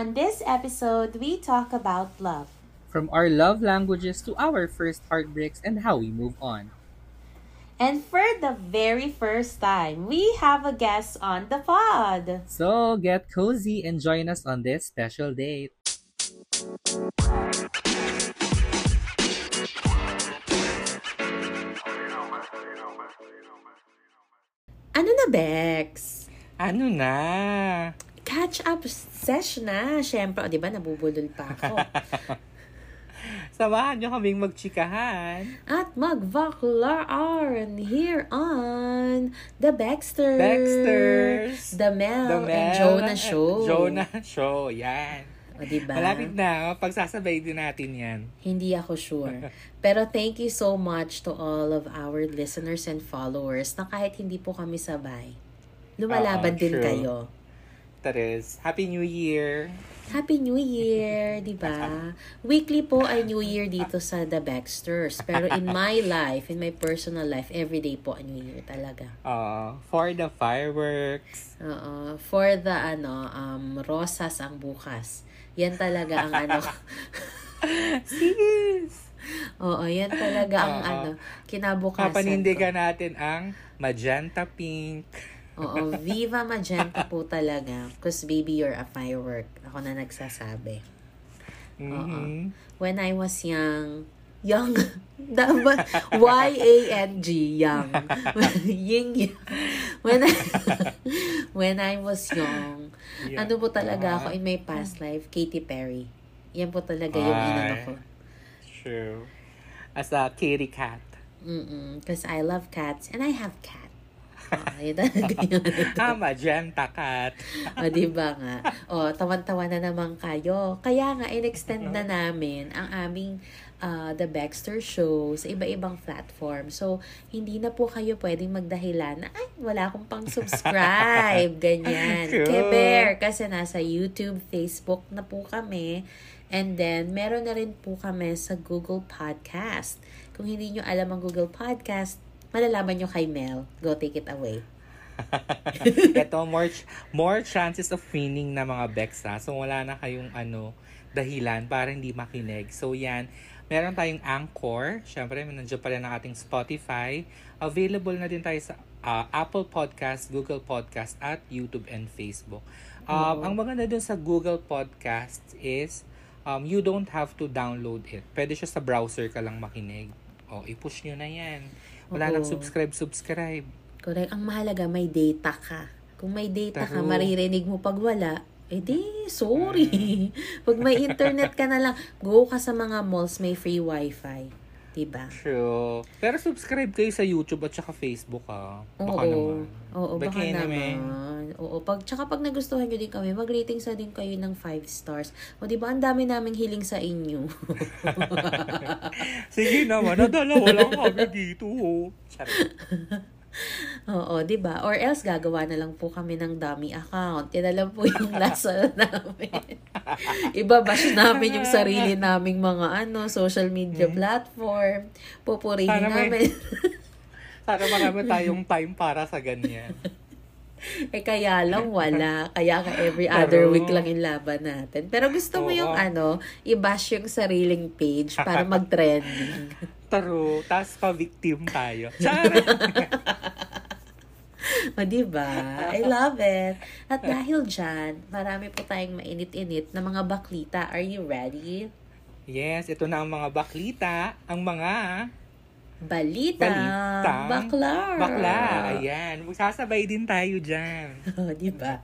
On this episode, we talk about love. From our love languages to our first heartbreaks and how we move on. And for the very first time, we have a guest on the pod. So get cozy and join us on this special date. Ano na, Bex? Ano na? Catch up session na. Siyempre, o, di ba, nabubulol pa ako. Samahan nyo kaming magchikahan. At magvaklaan here on The Baxters. Baxters. The Mel, The and Mel Jonah Show. Jonah Show, yan. O, diba? Malapit na, pagsasabay din natin yan. Hindi ako sure. Pero thank you so much to all of our listeners and followers na kahit hindi po kami sabay, lumalaban Oo, din true. kayo. Taris, Happy New Year! Happy New Year, di ba? Weekly po ay New Year dito sa The Baxters. Pero in my life, in my personal life, everyday po ay New Year talaga. Uh, for the fireworks. Oo. For the, ano, um, rosas ang bukas. Yan talaga ang ano. Sis! Oo, yan talaga ang Oo. ano, kinabukasan Papanindigan natin ang magenta pink. Oo, Viva Magenta po talaga. Because baby, you're a firework. Ako na nagsasabi. Mhm. When I was young, young, dapat, Y-A-N-G, young. Ying yang. When I, when I was young, Yeah. ano po talaga Ah. ako in my past life, Katy Perry. Yan po talaga yung inano ko. True. As a kitty cat. Mm Because I love cats and I have cat. Oh, yun talaga yun. ah, magenta cat. O, di ba nga? O, tawan-tawa na naman kayo. Kaya nga, in-extend na namin ang aming uh, The Baxter Show sa iba-ibang platform. So, hindi na po kayo pwedeng magdahilan na, ay, wala akong pang subscribe. Ganyan. True. Keber, kasi nasa YouTube, Facebook na po kami. And then, meron na rin po kami sa Google Podcast. Kung hindi nyo alam ang Google Podcast, malalaman nyo kay Mel. Go take it away. Ito, more, more chances of winning na mga Bex ha. So, wala na kayong ano, dahilan para hindi makinig. So, yan. Meron tayong Anchor. Siyempre, nandiyan pa rin ang ating Spotify. Available na din tayo sa ah, Apple Podcast, Google Podcast, at YouTube and Facebook. Oo. Um, Ang maganda dun sa Google Podcast is um, you don't have to download it. Pwede siya sa browser ka lang makinig. O, i-push nyo na yan. Wala Oo. nang subscribe, subscribe. Correct. Ang mahalaga, may data ka. Kung may data ka, True. maririnig mo pag wala, eh di, sorry. pag may internet ka na lang, go ka sa mga malls, may free wifi. Diba? True. Pero subscribe kayo sa YouTube at saka Facebook ah. Baka Oo. naman. Oo, baka Baka naman. naman. Oo, pag, tsaka pag nagustuhan nyo din kami, mag-rating sa din kayo ng 5 stars. O, di ba, ang dami naming hiling sa inyo. Sige naman, nadalawa lang kami dito. oh. Charot. Oo, di ba? Or else, gagawa na lang po kami ng dummy account. Yan na lang po yung lasa namin. Ibabash namin yung sarili naming mga ano, social media platform. Pupurihin Sana may- namin. Sana marami tayong time para sa ganyan. eh, kaya lang wala. Kaya ka every other Pero- week lang yung laban natin. Pero gusto mo Oo. yung ano, i-bash yung sariling page para mag-trending. Taro, tas pa-victim tayo. O, di ba? I love it. At dahil dyan, marami po tayong mainit-init na mga baklita. Are you ready? Yes, ito na ang mga baklita. Ang mga Balita. balita. Bakla. Bakla. Ayan. Magsasabay din tayo dyan. O, di ba?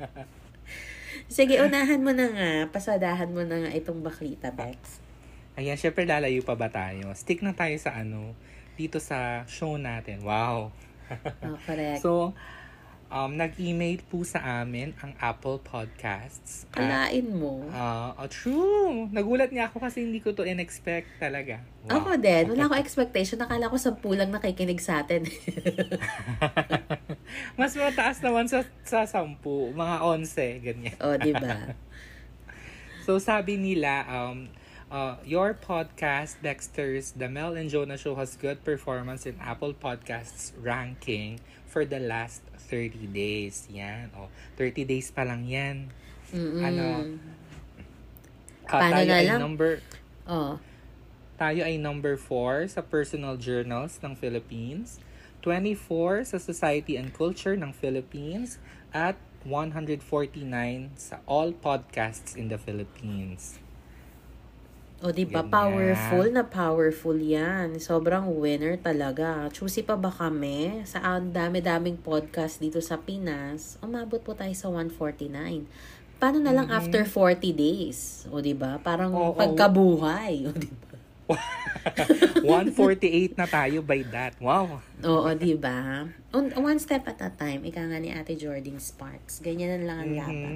Sige, unahan mo na nga. Pasadahan mo na nga itong baklita, Bex. Ayan, syempre lalayo pa ba tayo? Stick na tayo sa ano, dito sa show natin. Wow. Oh, correct. So, um, nag-email po sa amin ang Apple Podcasts. At, Kalain mo. uh, oh, true. Nagulat nga ako kasi hindi ko to in-expect talaga. Wow. Ako din. Wala akong expectation. Nakala ko sa pulang nakikinig sa atin. Mas mataas naman sa, sa 10, mga 11, ganyan. o, di ba? So, sabi nila, um, uh, your podcast, Dexter's The Mel and Jonah Show has good performance in Apple Podcasts ranking for the last 30 days. Yan. Oh, 30 days pa lang yan. Mm-mm. Ano? Paano tayo na ay lang? number Oh. tayo ay number 4 sa Personal Journals ng Philippines, 24 sa Society and Culture ng Philippines, at 149 sa All Podcasts in the Philippines. O, di ba? Powerful na powerful yan. Sobrang winner talaga. Choosy pa ba kami? Sa ang dami-daming podcast dito sa Pinas, umabot po tayo sa 149. Paano na lang Mhm. after 40 days? O, di ba? Parang Oo. pagkabuhay. O, di ba? 148 na tayo by that. Wow. Oo, di ba? One step at a time. Ika nga ni Ate Jording Sparks. Ganyan na lang ang dapat.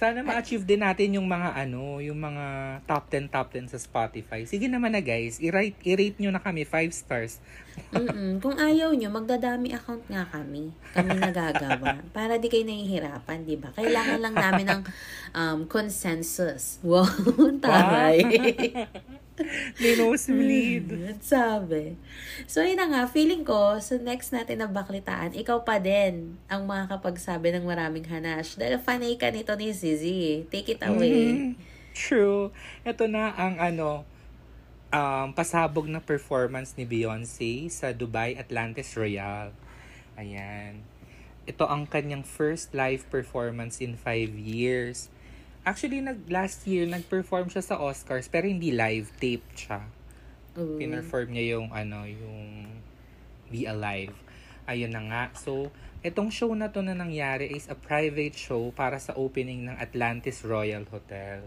Sana ma-achieve din natin yung mga ano, yung mga top 10 top 10 sa Spotify. Sige naman na guys, i-rate, i-rate nyo na kami 5 stars. Mm-mm. Kung ayaw nyo, magdadami account nga kami. Kami nagagawa. Para di kayo nahihirapan, di ba? Kailangan lang namin ng um, consensus. Wow, taray. Ninosebleed. At sabi. So, yun na nga, feeling ko, sa next natin na baklitaan, ikaw pa din ang makakapagsabi ng maraming hanash. Dahil fanay ka nito ni Zizi. Take it away. Mhm. True. Ito na ang ano, um, pasabog na performance ni Beyonce sa Dubai Atlantis Royal. Ayan. Ito ang kanyang first live performance in five years. Actually, nag, last year, nag-perform siya sa Oscars, pero hindi live, tape siya. Ooh. Pinerform niya yung, ano, yung Be Alive. Ayun na nga. So, itong show na to na nangyari is a private show para sa opening ng Atlantis Royal Hotel.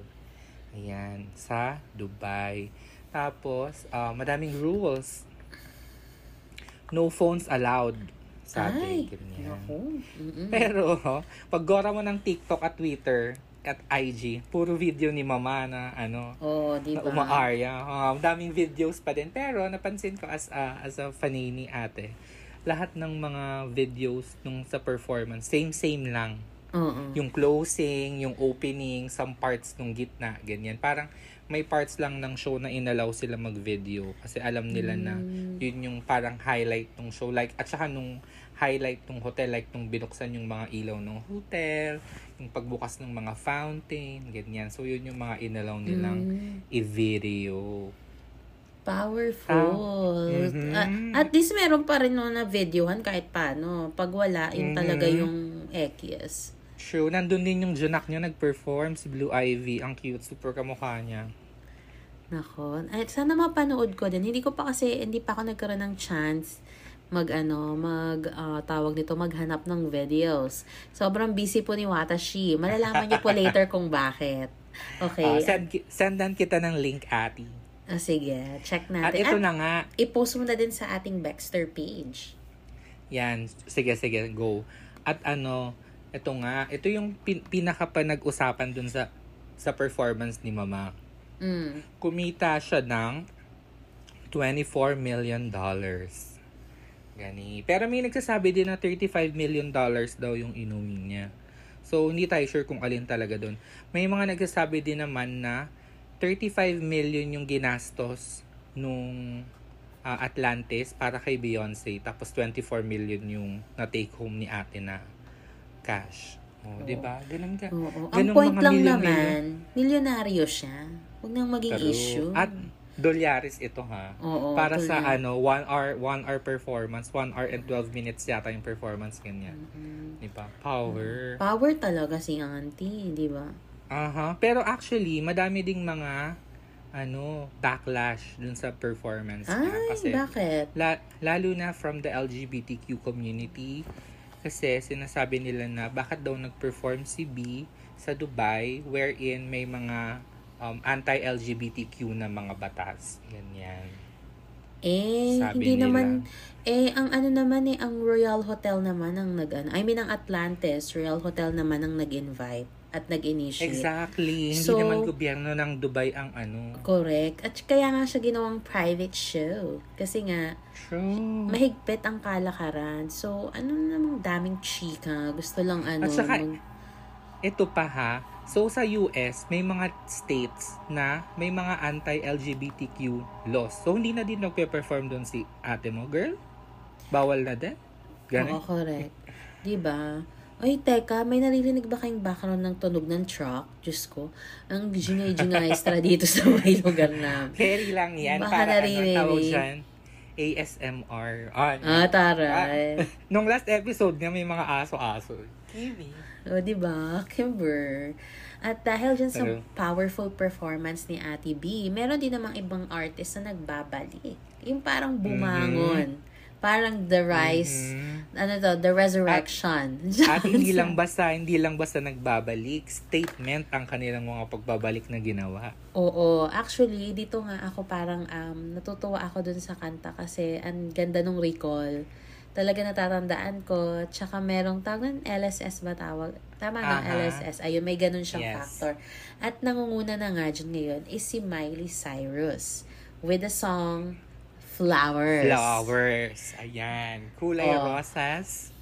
Ayan, sa Dubai. Tapos, ah, madaming rules. No phones allowed. Ay, Sabi, ganyan. naku. Mm-mm. Pero, pag gora mo ng TikTok at Twitter at IG, puro video ni mama na ano, Oh, di na umaarya. Um, daming videos pa din. Pero napansin ko as a, as a fanini ate, lahat ng mga videos nung sa performance, same-same lang. Oo. Yung closing, yung opening, some parts nung gitna, ganyan. Parang may parts lang ng show na inalaw sila mag-video kasi alam nila na Mm. yun yung parang highlight ng show like at saka nung highlight ng hotel like nung binuksan yung mga ilaw ng hotel yung pagbukas ng mga fountain ganyan so yun yung mga inalaw nilang Mm. i-video Powerful. Ah, at least meron pa rin no na videohan kahit paano. Pag wala, yun Mhm. talaga yung X. true nandun din yung Junak niya nag-perform si Blue Ivy ang cute super kamukha niya Nako. Ay, sana mapanood ko din. Hindi ko pa kasi, hindi pa ako nagkaroon ng chance mag ano, mag ah, tawag nito, maghanap ng videos. Sobrang busy po ni Watashi. Malalaman niyo po later kung bakit. Okay. Ah, send, sendan kita ng link ati Ah, sige, check at natin. ito At na nga i-post mo na din sa ating Baxter page. Yan, sige, sige, go. At ano, ito nga, ito yung pin- pinaka pa nag-usapan dun sa sa performance ni Mama. Mm. Kumita siya ng 24 million dollars. Gani. Pero may nagsasabi din na 35 million dollars daw yung inuwi niya. So, hindi tayo sure kung alin talaga dun. May mga nagsasabi din naman na 35 million yung ginastos nung ah, Atlantis para kay Beyonce. Tapos 24 million yung na-take home ni ate na cash. Oh, di ba? Ganun ka. Oo. Ang Ganung point mga lang million, naman, milyonaryo siya. Huwag nang maging True. issue. At dolyares ito ha. Oo, para sa tulad. ano, 1 hour 1 hour performance, 1 hour and 12 minutes yata yung performance ganyan. Mhm. Di ba? Power. Power talaga si auntie, di ba? Aha. Pero actually, madami ding mga ano, backlash dun sa performance niya. Ay, Kasi bakit? la- lalo na from the LGBTQ community kasi sinasabi nila na bakit daw nag-perform si B sa Dubai wherein may mga um, anti-LGBTQ na mga batas. Ganyan. Eh, Sabi hindi nila. naman, eh, ang ano naman eh, ang Royal Hotel naman ang nag, ano, I mean, ang Atlantis, Royal Hotel naman ang nag-invite at nag-initiate. Exactly. Hindi So- naman gobyerno ng Dubai ang ano. Correct. At kaya nga siya ginawang private show. Kasi nga, True. mahigpit ang kalakaran. So, ano namang daming chika. Gusto lang ano. At saka, mag- Ito pa ha. So sa US, may mga states na may mga anti-LGBTQ laws. So hindi na din nagpe-perform doon si ate mo, girl? Bawal na din? Oo, Ganun? correct. 'Di ba? Ay, teka, may naririnig ba kayong background ng tunog ng truck? Diyos ko, ang jingay-jingaystra dito sa may lugar namin. Very lang yan. Baka para ano, tawag dyan, ASMR. Ah, Ah, taray. Ah, nung last episode nga, may mga aso-aso. Kimi. O, di ba? Kimber. At dahil dyan sa Hello. powerful performance ni Ate B, meron din namang ibang artist na nagbabalik. Yung parang bumangon. Parang the rise, Mhm. ano to, the resurrection. At hindi lang basta, hindi lang basta nagbabalik. Statement ang kanilang mga pagbabalik na ginawa. Oo, actually, dito nga ako parang um, natutuwa ako dun sa kanta kasi ang ganda nung recall. Talaga natatandaan ko. Tsaka merong tawag LSS ba tawag? Tama na, Aha. LSS. Ayun, may ganun siyang Yes. factor. At nangunguna na nga dyan ngayon is si Miley Cyrus with the song Flowers. Flowers. Ayan. Kulay Oh. rosas.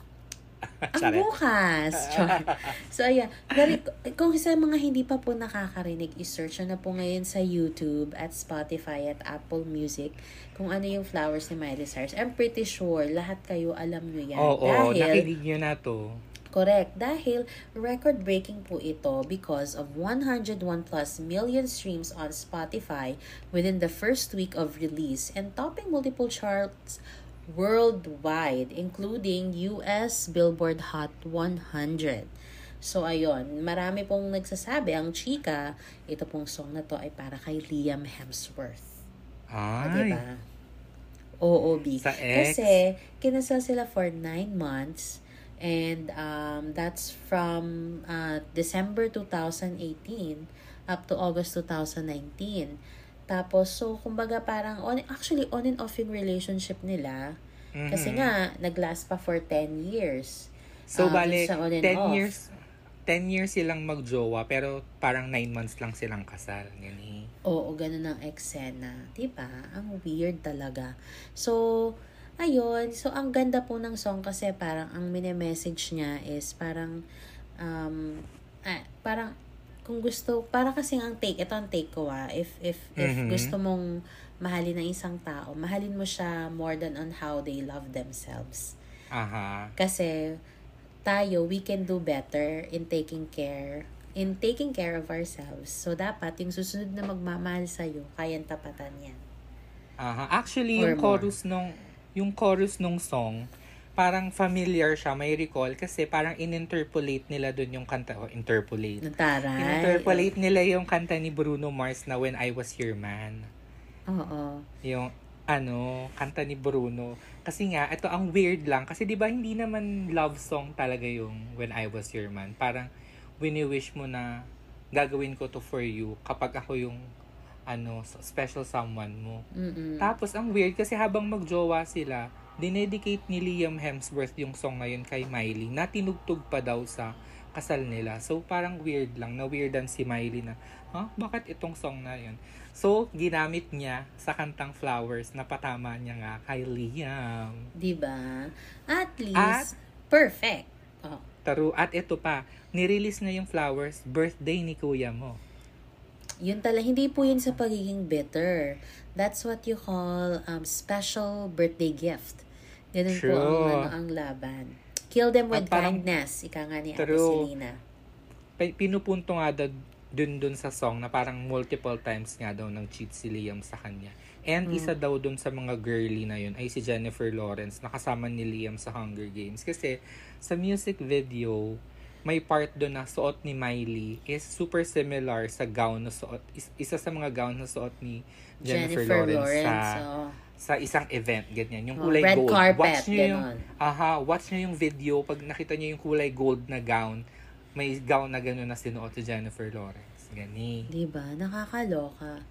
Ang bukas. Char. So, ayan. Dari, kung sa mga hindi pa po nakakarinig, isearch na po ngayon sa YouTube at Spotify at Apple Music kung ano yung flowers ni Miley Cyrus. I'm pretty sure lahat kayo alam nyo yan. Oo, dahil, nakinig nyo na to. correct. Dahil record-breaking po ito because of 101 plus million streams on Spotify within the first week of release and topping multiple charts worldwide, including US Billboard Hot 100. So, ayun, marami pong nagsasabi, ang chika, ito pong song na to ay para kay Liam Hemsworth. O, Ay. diba? Oo, B. Sa ex? Kasi, kinasal sila for nine months. And um, that's from uh, December 2018 up to August 2019. Tapos, so, kumbaga parang, on, actually, on and off yung relationship nila. Kasi Mhm. nga, naglast pa for 10 years. So, Ah, bale, dun sa on and 10 off. years, 10 years silang magjowa, pero parang 9 months lang silang kasal. Gani. Oo, ganun ang eksena. Diba? Ang weird talaga. So, ayun. So, ang ganda po ng song kasi parang ang mini-message niya is parang, um, ah, parang, kung gusto, para kasi ang take, ito ang take ko ah, if, if, if Mhm. gusto mong mahalin ng isang tao, mahalin mo siya more than on how they love themselves. Aha. Kasi tayo, we can do better in taking care in taking care of ourselves. So, dapat yung susunod na magmamahal sa'yo, kayang tapatan yan. Aha. Actually, Or yung more. chorus nung yung chorus nung song, parang familiar siya, may recall kasi parang in-interpolate nila dun yung kanta, oh, interpolate. Nataray. In-interpolate nila yung kanta ni Bruno Mars na When I Was Your Man. Oo. Yung ano, kanta ni Bruno. Kasi nga, ito ang weird lang. Kasi di ba hindi naman love song talaga yung When I Was Your Man. Parang wini-wish mo na gagawin ko to for you kapag ako yung ano, special someone mo. Mm-mm. Tapos, ang weird kasi habang magjowa sila, dinedicate ni Liam Hemsworth yung song na yun kay Miley na tinugtog pa daw sa kasal nila. So, parang weird lang. Na-weirdan si Miley na, ha? Bakit itong song na yun? So, ginamit niya sa kantang Flowers na patama niya nga kay Liam. Diba? At least, At- perfect. Oh. Taro, at ito pa, nirelease na yung Flowers, birthday ni kuya mo. Yun tala, hindi po yun sa pagiging bitter. That's what you call um, special birthday gift. Ganun po ang, True. ano, ang laban. Kill them with At parang- kindness. Ika nga ni Ate True. Selena. Pinupunto nga daw dun dun sa song na parang multiple times nga daw nang cheat si Liam sa kanya. And Mm. isa daw dun sa mga girly na yun ay si Jennifer Lawrence na kasama ni Liam sa Hunger Games. Kasi sa music video, may part doon na suot ni Miley is super similar sa gown na suot. is- isa sa mga gown na suot ni Jennifer, Lawrence, sa oh. Sa isang event, ganyan. Yung Oh, kulay red gold. carpet, watch nyo yung, aha, watch nyo yung video. Pag nakita nyo yung kulay gold na gown, may gown na gano'n na sinuot si Jennifer Lawrence. Gani. Diba? Nakakaloka.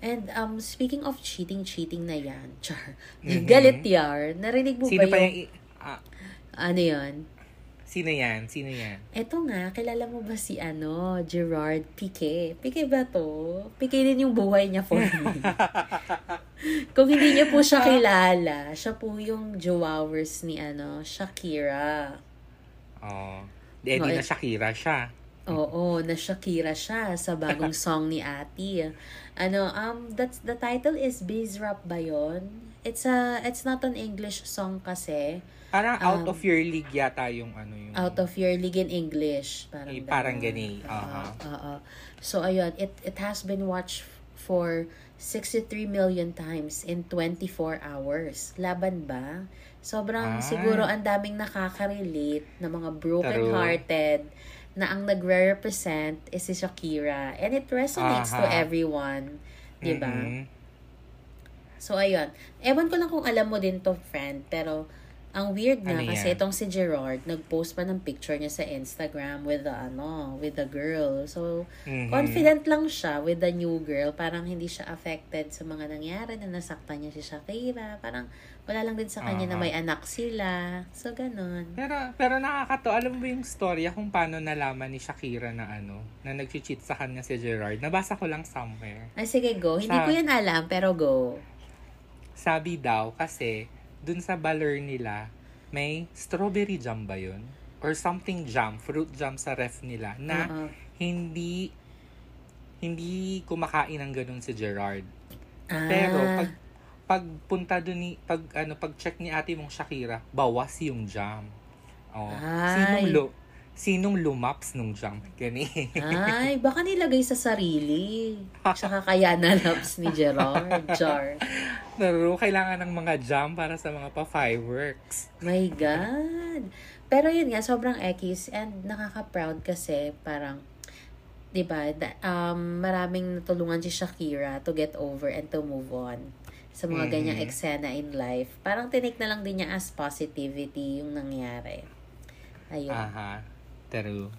And um speaking of cheating, cheating na yan. Char. Mhm. Galit yar. Narinig mo Sino ba pa yung... yung... i- ah, Ano yun? Sino yan? Sino yan? Eto nga, kilala mo ba si ano, Gerard Piqué? Piqué ba to? Piqué din yung buhay niya for me. Kung hindi niyo po siya kilala, siya po yung jowowers ni ano, Shakira. Oh. Di, eh, No, di na Shakira siya. Oo, na Shakira siya sa bagong song ni Ati. Ano, um, that's, the title is Biz Rap ba yun? It's a, it's not an English song kasi. Parang out Um, of your league yata yung ano yung... Out of your league in English. Parang, Eh, parang ganun. gani, aha. Oo, oo. So, ayun, it, it has been watched for 63 million times in 24 hours. Laban ba? Sobrang Ay. siguro ang daming nakaka-relate na mga broken-hearted na ang nagre-represent is si Shakira. And it resonates to Aha. everyone. Diba? Mm-mm. So, ayun. Ewan ko lang kung alam mo din to, friend. Pero, ang weird na Ano kasi yan? itong si Gerard, nag-post pa ng picture niya sa Instagram with the, ano, with the girl. So, Mhm. confident lang siya with the new girl. Parang hindi siya affected sa mga nangyari na nasaktan niya si Shakira. Parang wala lang din sa kanya na Aha. may anak sila. So, ganun. Pero, pero nakakato, alam mo yung storya kung paano nalaman ni Shakira na ano, na nag-cheat sa kanya si Gerard. Nabasa ko lang somewhere. Ay, sige, go. Hindi Sa- ko yan alam, pero go. Sabi daw, kasi, dun sa baler nila, may strawberry jam ba yun? Or something jam, fruit jam sa ref nila, na Oo. hindi, hindi kumakain ng ganun si Gerard. Ah, Pero, pag, pagpunta dun ni, pag, ano, pag check ni ate mong Shakira, bawas yung jam. Oh. Ay. Sinong, lu- sinong lumaps nung jam? Gani. Ay, baka nilagay sa sarili. Tsaka kaya nalaps ni Gerard. Jar. Pero, kailangan ng mga jam para sa mga pa-fireworks. My God. Pero yun nga, sobrang ekis and nakaka-proud kasi parang, di ba, um, maraming natulungan si Shakira to get over and to move on sa mga Mhm. ganyang eksena in life. Parang tinake na lang din niya as positivity yung nangyari. Ayun. Aha. True.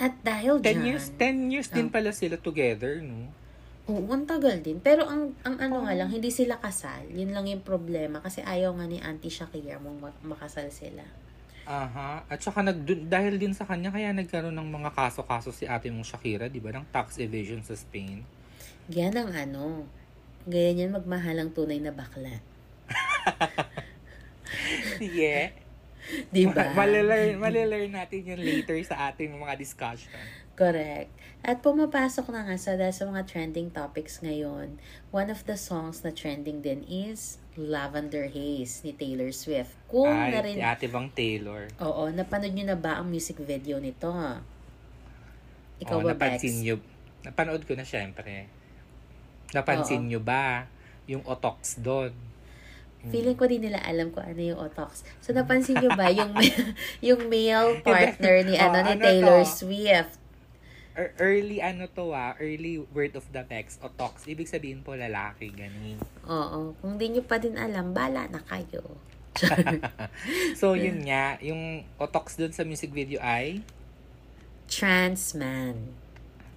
At dahil 10 dyan, years, 10 years din Oh. pala sila together, no? Oo, ang tagal din. Pero ang, ang ano nga lang, hindi sila kasal. Yun lang yung problema. Kasi ayaw nga ni Auntie Shakira mong mak- makasal sila. Aha. At saka nag, dahil din sa kanya, kaya nagkaroon ng mga kaso-kaso si ate mong Shakira, di ba? Ng tax evasion sa Spain. Yan ang ano. Ganyan yan magmahal ang tunay na bakla. yeah. Diba? Malelearn, malelearn natin yun later sa ating mga discussion. Correct. At pumapasok na nga sa, dahil sa mga trending topics ngayon, one of the songs na trending din is Lavender Haze ni Taylor Swift. Kung Ay, na rin, si ate Bang Taylor. oo, napanood nyo na ba ang music video nito? Ikaw oh, ba, Bex? napansin nyo. Napanood ko na syempre. Napansin Oo. nyo ba yung otox doon? Feeling ko din nila alam ko ano yung otox. So, napansin nyo ba yung, yung male partner ni, Oh, ano, ni ano Taylor to? Swift? Er- early ano to ah, early word of the Bex, otox. Ibig sabihin po lalaki, gani. Oo. Kung di nyo pa din alam, bala na kayo. So, yun nga, yung otox doon sa music video ay, Trans man.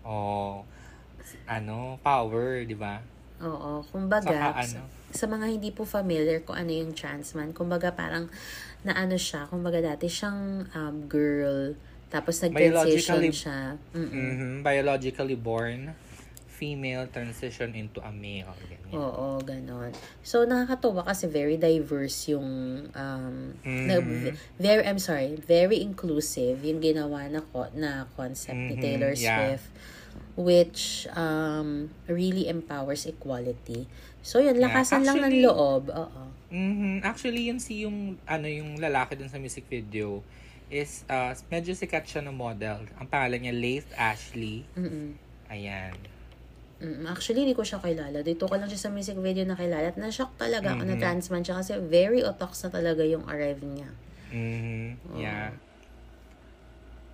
oh, ano, power, di ba? Oo. Kumbaga, Saka sa, ano, sa mga hindi po familiar kung ano yung trans man, kumbaga parang na ano siya, kumbaga dati siyang um, girl, tapos nag-transition siya. Mm-mm. mhm, biologically born, female transition into a male. Ganyan. Oo, ganon. So, nakakatuwa kasi very diverse yung, um, na, Mhm. very, I'm sorry, very inclusive yung ginawa na, ko, na concept ni Mhm, Taylor yeah. Swift, which um, really empowers equality. So, yun, Yeah, lakasan lang ng actually- loob. Oo. Mhm. Actually, yun si yung, ano, yung lalaki dun sa music video is, uh, medyo sikat siya na model. Ang pangalan niya, Laith Ashley. Mm-mm. Ayan. Mm, Actually, hindi ko siya kilala. Dito ko lang siya sa music video na kilala. At na-shock talaga ako na trans man siya kasi very otox na talaga yung arrive niya. Mhm. Oo. Yeah.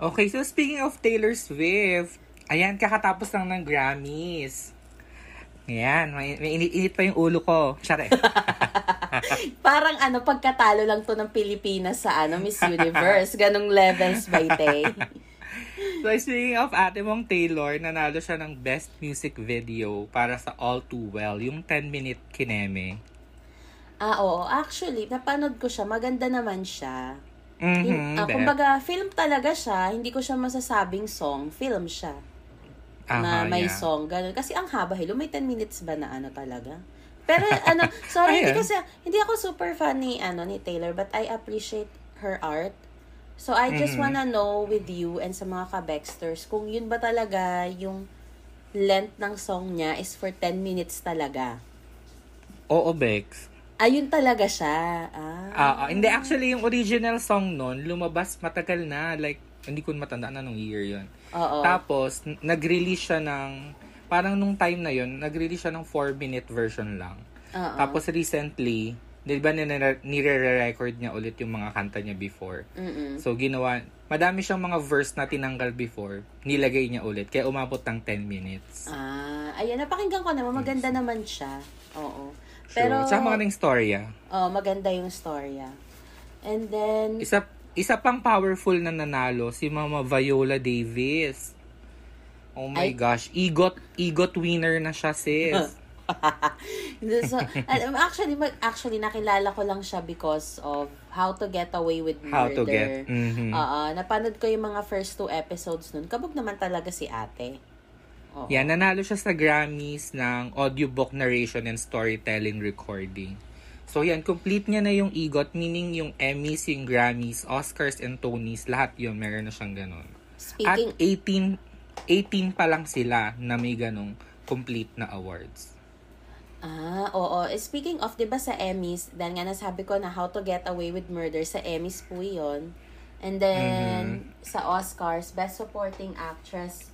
Okay, so speaking of Taylor Swift, ayan, kakatapos lang ng Grammys. Ayan, may, may init, pa yung ulo ko. Tsare. Parang ano, pagkatalo lang to ng Pilipinas sa ano, Miss Universe. Ganong levels by Tay. so speaking of ate mong Taylor, nanalo siya ng Best Music Video para sa All Too Well, yung 10-minute kineme. ah, oo. Actually, napanood ko siya. Maganda naman siya. Mhm, Hin- ah, Beth. kumbaga, film talaga siya. Hindi ko siya masasabing song. Film siya. Na may yeah. song. Ganun. Kasi ang haba. Hello, may 10 minutes ba na ano talaga? Pero ano, sorry, hindi kasi, hindi ako super fan ni, ano, ni Taylor, but I appreciate her art. So, I just Mhm. wanna know with you and sa mga kabexters, kung yun ba talaga yung length ng song niya is for 10 minutes talaga. Oo, Bex. Ayun talaga siya. Ah. Ah, ah, hindi, actually, yung original song nun, lumabas matagal na. Like, hindi ko matandaan anong year yon Oo. Tapos, n- nag-release siya ng, parang nung time na yon nag-release siya ng 4-minute version lang. Oo. Tapos, recently, di ba nire- nire-record niya ulit yung mga kanta niya before? Mm-mm. So, ginawa, madami siyang mga verse na tinanggal before, nilagay niya ulit. Kaya umabot ng 10 minutes. Ah, ayan, napakinggan ko naman. Maganda naman siya. Oo. True. Pero, Tsaka mga ng storya. oh, maganda yung storya. And then, Isa, isa pang powerful na nanalo, si Mama Viola Davis. Oh my Ay. gosh, EGOT, EGOT winner na siya, sis. so, um, actually, mag, actually, nakilala ko lang siya because of How to Get Away with Murder. How to get. mhm. Oo, napanood ko yung mga first two episodes nun. Kabog naman talaga si ate. Oo. Yan, nanalo siya sa Grammys ng audiobook narration and storytelling recording. So yan, complete niya na yung EGOT, meaning yung Emmys, yung Grammys, Oscars, and Tonys, lahat yun, meron na siyang ganun. Speaking, At 18, 18 pa lang sila na may ganong complete na awards. ah, oo. Eh, Speaking of, di ba sa Emmys, dahil nga nasabi ko na How to Get Away with Murder, sa Emmys po yun. And then, Mm-hmm. sa Oscars, Best Supporting Actress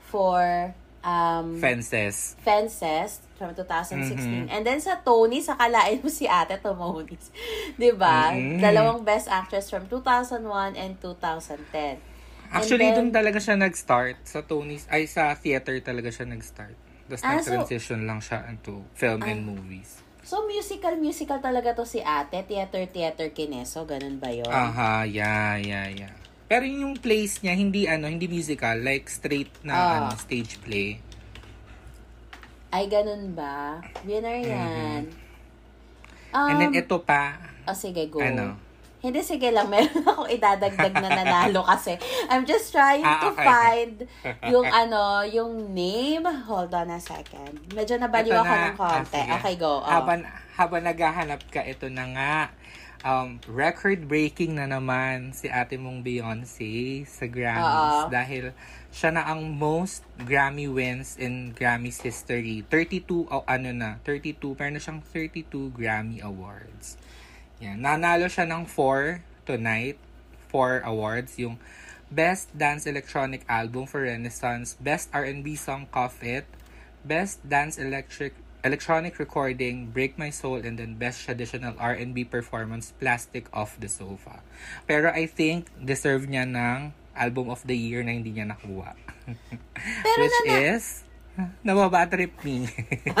for um, Fences. Fences from 2016. Mhm. And then sa Tony, sa kalain mo si ate Tomonis. 'Di ba? Mhm. Dalawang best actress from 2001 and 2010. Actually, And then- doon talaga siya nag-start. Sa Tony's, ay sa theater talaga siya nag-start. Tapos Ah, so- nag-transition lang siya into film and movies. So musical musical talaga to si ate, theater theater kineso, ganun ba 'yon? Aha, yeah, yeah, yeah. Pero yung plays niya, hindi ano, hindi musical. Like, straight na Ah. ano, stage play. Ay ganun ba? Winner 'yan. Um, And then, ito pa, oh, sige, go. ano, Hindi, sige lang. Meron akong idadagdag na nanalo kasi. I'm just trying Ah, to okay. find yung ano, yung name. Hold on a second. Medyo nabaliw Ito ako na. ng konti. Ah, sige. okay, go. Oh. habang, habang naghahanap ka, ito na nga. Um, record-breaking na naman si ate mong Beyonce sa Grammys. Oo. Dahil siya na ang most Grammy wins in Grammys history. 32, oh, ano na, 32, meron na siyang 32 Grammy Awards. Yan. Nanalo siya ng 4 tonight. 4 awards. Yung Best Dance Electronic Album for Renaissance, Best R&B Song Cuff It, Best Dance Electric Electronic Recording, Break My Soul, and then Best Traditional R&B Performance, Plastic Off the Sofa. Pero I think deserve niya ng Album of the Year na hindi niya nakuha. Pero Which is, nababatrip me.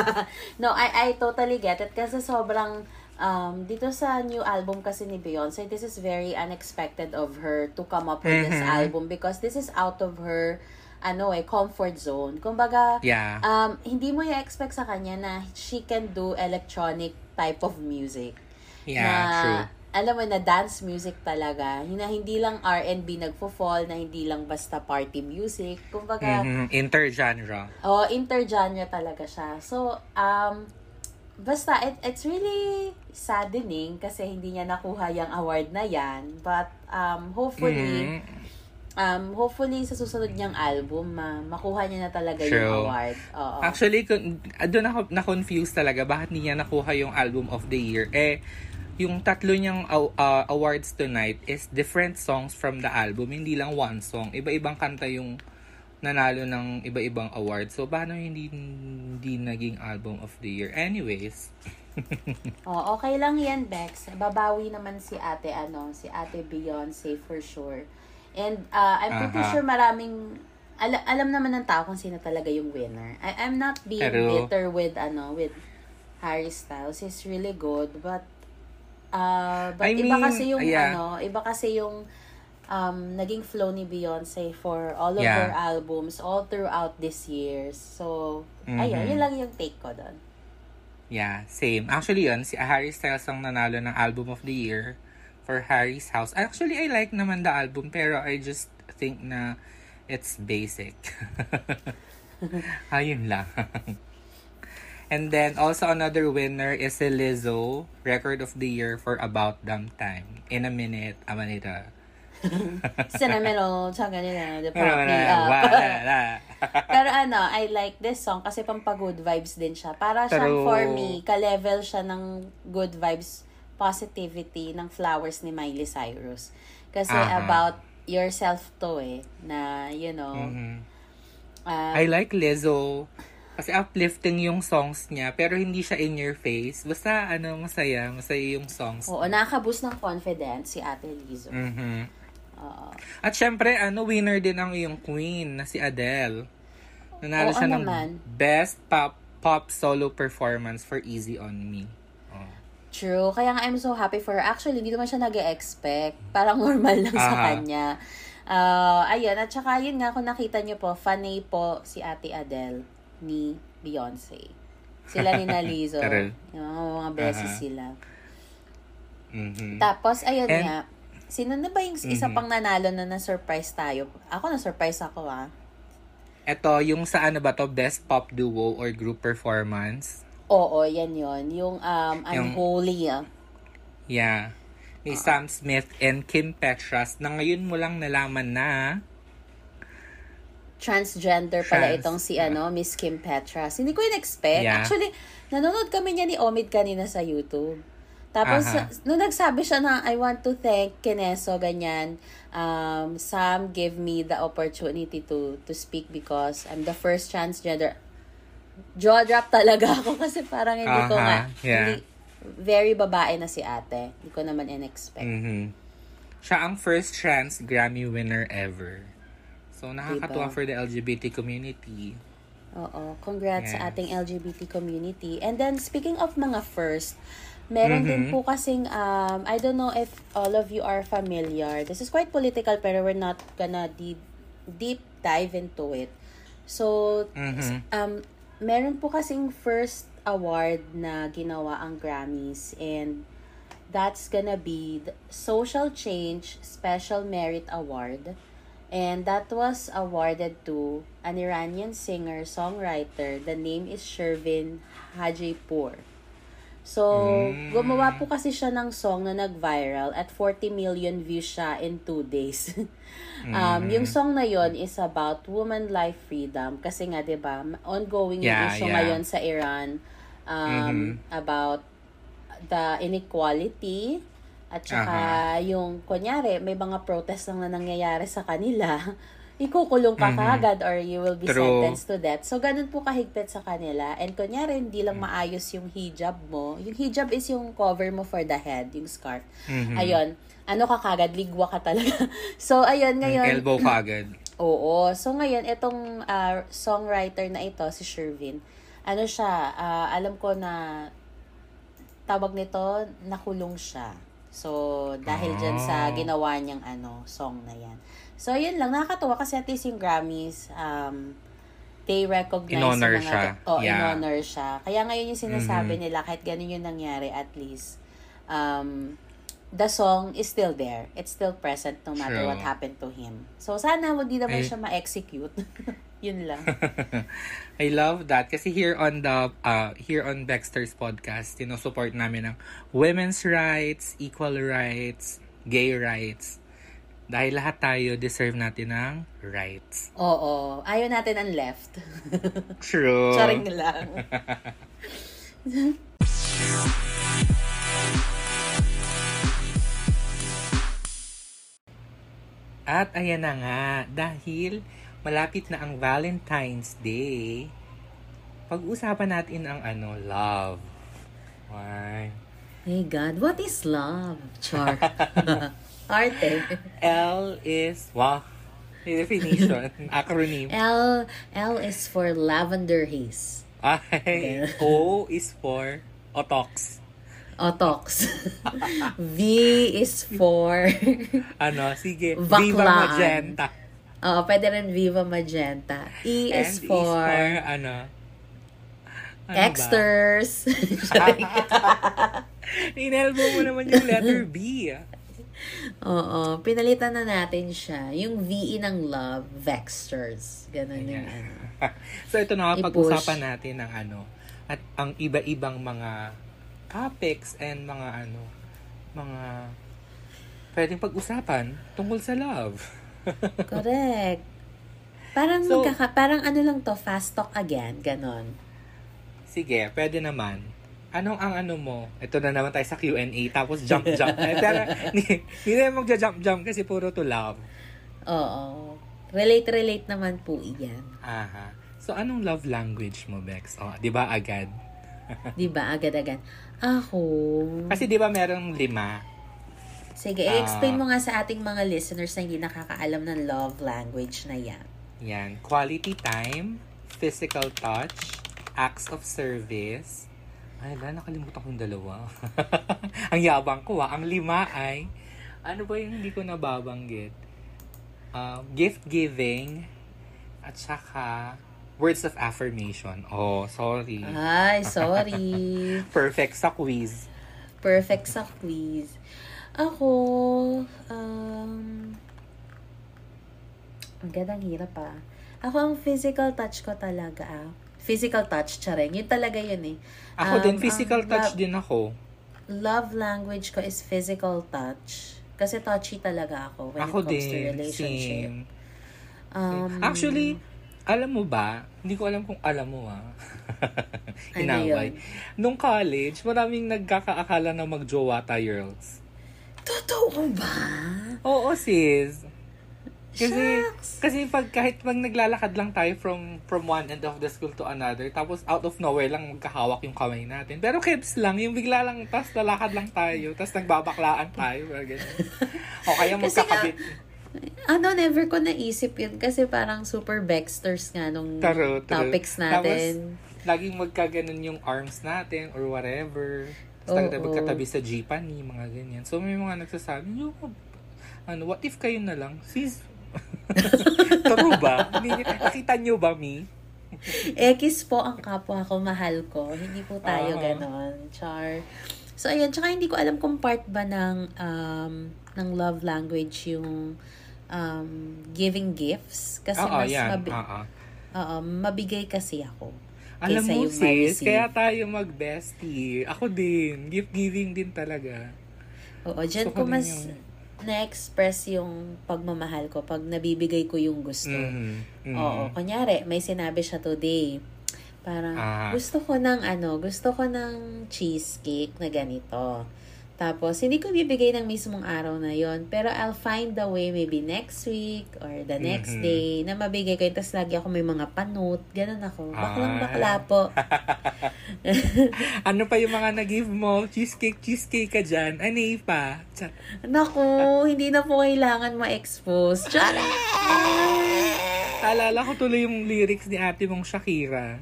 No, I, I totally get it kasi sobrang um, dito sa new album kasi ni Beyonce, this is very unexpected of her to come up with this Mhm. album because this is out of her ano eh, comfort zone. Kumbaga, yeah. um, hindi mo i-expect sa kanya na she can do electronic type of music. Yeah, na, true. Alam mo, na dance music talaga. Na hindi lang R&B nagfo-fall, na hindi lang basta party music. Kumbaga, Mhm, Intergenre. oh, intergenre talaga siya. So, um, basta, it, it's really saddening kasi hindi niya nakuha yung award na yan. But, um, hopefully, Mhm. Um, hopefully sa susunod niyang album, ma makuha niya na talaga True. yung award. Oo. Actually, ah, doon ako na-confuse talaga bakit niya nakuha yung album of the year. Eh, yung tatlo niyang ah, awards tonight is different songs from the album, hindi lang one song. Iba-ibang kanta yung nanalo ng iba-ibang awards. So, paano hindi, hindi naging album of the year? Anyways. Oh, okay lang yan, Bex. Babawi naman si ate, ano, si ate Beyonce for sure. And uh, I'm pretty Aha. sure maraming, alam, alam naman ng tao kung sino talaga yung winner. I, I'm not being Pero- bitter with, ano, with Harry Styles. He's really good, but, uh, but I iba mean, kasi yung, yeah. ano, iba kasi yung, um, naging flow ni Beyonce for all of Yeah. her albums all throughout this years. So, Mhm. ayun, yun lang yung take ko doon. Yeah, same. Actually, yun, si Harry Styles ang nanalo ng album of the year for Harry's House. Actually, I like naman the album, pero I just think na it's basic. Ayun lang. And then, also another winner is si Lizzo, Record of the Year for About Damn Time. In a Minute, Amanita. Rolls, sa ganyan, the up. wala. Pero ano, I like this song kasi pampagood vibes din siya. Para siyang True. for me, ka-level siya ng good vibes, positivity ng Flowers ni Miley Cyrus. Kasi Aha. about yourself to eh, na, you know, Mhm. ah, I like Lizzo. Kasi uplifting yung songs niya, pero hindi siya in your face. Basta, ano, masaya. Masaya yung songs. oo, nakaka-boost ng confidence si Ate Lizzo. Mhm. Oo. At syempre, ano, winner din ang iyong queen na si Adele. Nanalo Oo siya ng naman. Best Pop Pop Solo Performance for Easy on Me. Oh. True. Kaya nga I'm so happy for her. Actually, hindi naman siya nag expect Parang normal lang sa Aha. kanya. Uh, ayun. At saka yun nga, kung nakita niyo po, fanay po si Ate Adele ni Beyonce. Sila ni Nalizo. Yung mga beses Aha. sila. Mhm. Tapos, ayun And- nga. Sino na ba yung isa Mhm. pang nanalo na na-surprise tayo? Ako na-surprise ako ah. Ito, yung sa ano ba to, Best Pop Duo or Group Performance. Oo, yan yon Yung um, Yung- Unholy ah. Yeah. Ni Sam Smith and Kim Petras na ngayon mo lang nalaman na transgender pala Trans. itong si ano, Miss Kim Petras. Hindi ko in-expect. Yeah. Actually, nanonood kami niya ni Omid kanina sa YouTube. Tapos, Aha. nung nagsabi siya na, I want to thank Kineso, ganyan, um, Sam gave me the opportunity to to speak because I'm the first transgender. Jaw drop talaga ako kasi parang hindi ko Aha, nga, yeah. hindi, very babae na si ate. Hindi ko naman in-expect. mhm siya ang first trans Grammy winner ever. So, nakakatuwa Diba? for the LGBT community. Oo. Congrats sa Yes. ating LGBT community. And then, speaking of mga first, meron din Mhm. po kasing, um, I don't know if all of you are familiar. This is quite political, pero we're not gonna deep, deep dive into it. So, Mhm. um, meron po kasing first award na ginawa ang Grammys and that's gonna be the Social Change Special Merit Award. And that was awarded to an Iranian singer-songwriter. The name is Shervin Hajipur. So, Mm. gumawa po kasi siya ng song na nag-viral at 40 million views siya in two days. um, Mm. Yung song na yon is about woman life freedom. Kasi nga, di ba, ongoing yung Yeah, issue yeah. ngayon sa Iran um, Mhm. about the inequality at saka yung, kunyari, may mga protest lang na nangyayari sa kanila, ikukulong ka Mhm. kagad or you will be True. sentenced to death. So, ganun po kahigpit sa kanila. And kunyari, hindi lang maayos yung hijab mo. Yung hijab is yung cover mo for the head, yung scarf. Mhm. Ayun. Ano ka kagad, ligwa ka talaga. so, ayun, ngayon. Elbow ka agad. Oo. So, ngayon, itong ah, songwriter na ito, si Shervin, ano siya, ah, alam ko na tawag nito, nakulong siya. So, dahil dyan sa Ah. ginawa niyang ano, song na yan. So, yun lang. Nakakatuwa kasi at least yung Grammys, um, they recognize In-honor mga... siya. Oh, Yeah. in-honor siya. Kaya ngayon yung sinasabi Mhm. nila, kahit ganun yung nangyari, at least, um, the song is still there. It's still present no matter True. what happened to him. So, sana hindi naman Ay- siya ma-execute. Yun lang. I love that kasi here on the uh here on Baxter's podcast, you know, support namin ng women's rights, equal rights, gay rights. Dahil lahat tayo deserve natin ng rights. Oo. Ayaw natin ang left. True. Charing lang. At ayan na nga, dahil malapit na ang Valentine's Day, pag-usapan natin ang ano, love. Why? Hey God, what is love? Char. Arte. L is, wow, definition, acronym. L, L is for lavender haze. Ay, O is for otox. Otox. v is for... Ano, sige, Baklaan. Viva Magenta. Oo, pwede rin Viva Magenta. E And is is for... ano? Ano? Exters. Inelbow mo naman yung letter B. Oo, pinalitan na natin siya. Yung VE ng love, Vexters. Ganun yung ano. so ito na, pag-usapan natin ng ano, at ang iba-ibang mga topics and mga ano, mga pwedeng pag-usapan tungkol sa love. Correct. Parang, So- magkaka, parang ano lang to, fast talk again, ganon. Sige, pwede naman. Anong ang ano mo? Ito na naman tayo sa Q&A, tapos jump-jump. eh, pero, hindi, na magja-jump-jump kasi puro to love. Oo. Relate-relate naman po iyan. Aha. So, anong love language mo, Bex? Oh, di ba agad? Di ba? Agad-agad. Ako. Kasi di ba merong lima? Sige, Ah. explain mo nga sa ating mga listeners na hindi nakakaalam ng love language na yan. Yan. Quality time, physical touch, acts of service. Ay, wala, nakalimutan ko yung dalawa. ang yabang ko ah. Ang lima ay, ano ba yung hindi ko nababanggit? Uh, gift giving, at saka words of affirmation. Oh, sorry. Ay, sorry. Perfect sa quiz. Perfect sa quiz. Ako, um, ang ganda, ang hirap ah. Ako, ang physical touch ko talaga ah. Physical touch, charing. Yun talaga yun eh. Ako Um, din, physical touch love- din ako. Love language ko is physical touch. Kasi touchy talaga ako when Ako it comes to din, relationship. same. Um, Actually, alam mo ba? Hindi ko alam kung alam mo ah. Ano Inaway. yun? Nung college, maraming nagkakaakala na magjowa tayo. totoo ba? Oo, sis. Kasi, Shucks. kasi pag kahit pag naglalakad lang tayo from from one end of the school to another, tapos out of nowhere lang magkahawak yung kamay natin. Pero keps lang, yung bigla lang, tapos lalakad lang tayo, tapos nagbabaklaan tayo. O kaya Kasi magkakabit. Ano, never ko naisip yun kasi parang super Baxters nga nung True, true. topics natin. laging magkaganon yung arms natin or whatever. Tapos tayo magkatabi sa jeepney, mga ganyan. So, may mga nagsasabi, ano, what if kayo na lang? Sis, true ba? Hindi, nakita niyo ba, me? Ekis po ang kapwa ko, mahal ko. Hindi po tayo Aha. ganon. Char. So, ayun. Tsaka hindi ko alam kung part ba ng, um, ng love language yung um, giving gifts. Kasi Oo, mas yan. mabi-. Oo, mabigay kasi ako. Alam mo, sis, kaya tayo mag-bestie. Ako din. Gift-giving din talaga. Oo, dyan Gusto ko mas yung- na-express yung pagmamahal ko pag nabibigay ko yung gusto. Mhm. Mhm. Oo, kunyari, may sinabi siya today. Parang, Ah. gusto ko ng ano, gusto ko ng cheesecake na ganito. Tapos, hindi ko bibigay ng mismong araw na yon Pero I'll find the way maybe next week or the next Mhm. day na mabigay ko yun. Tapos lagi ako may mga panot. Ganun ako. Baklang Ah. bakla po. Ano pa yung mga nag-give mo? Cheesecake, cheesecake ka dyan. Ani pa. Tsa- Naku, hindi na po kailangan ma-expose. Chare! Alala ko tuloy yung lyrics ni ate mong Shakira.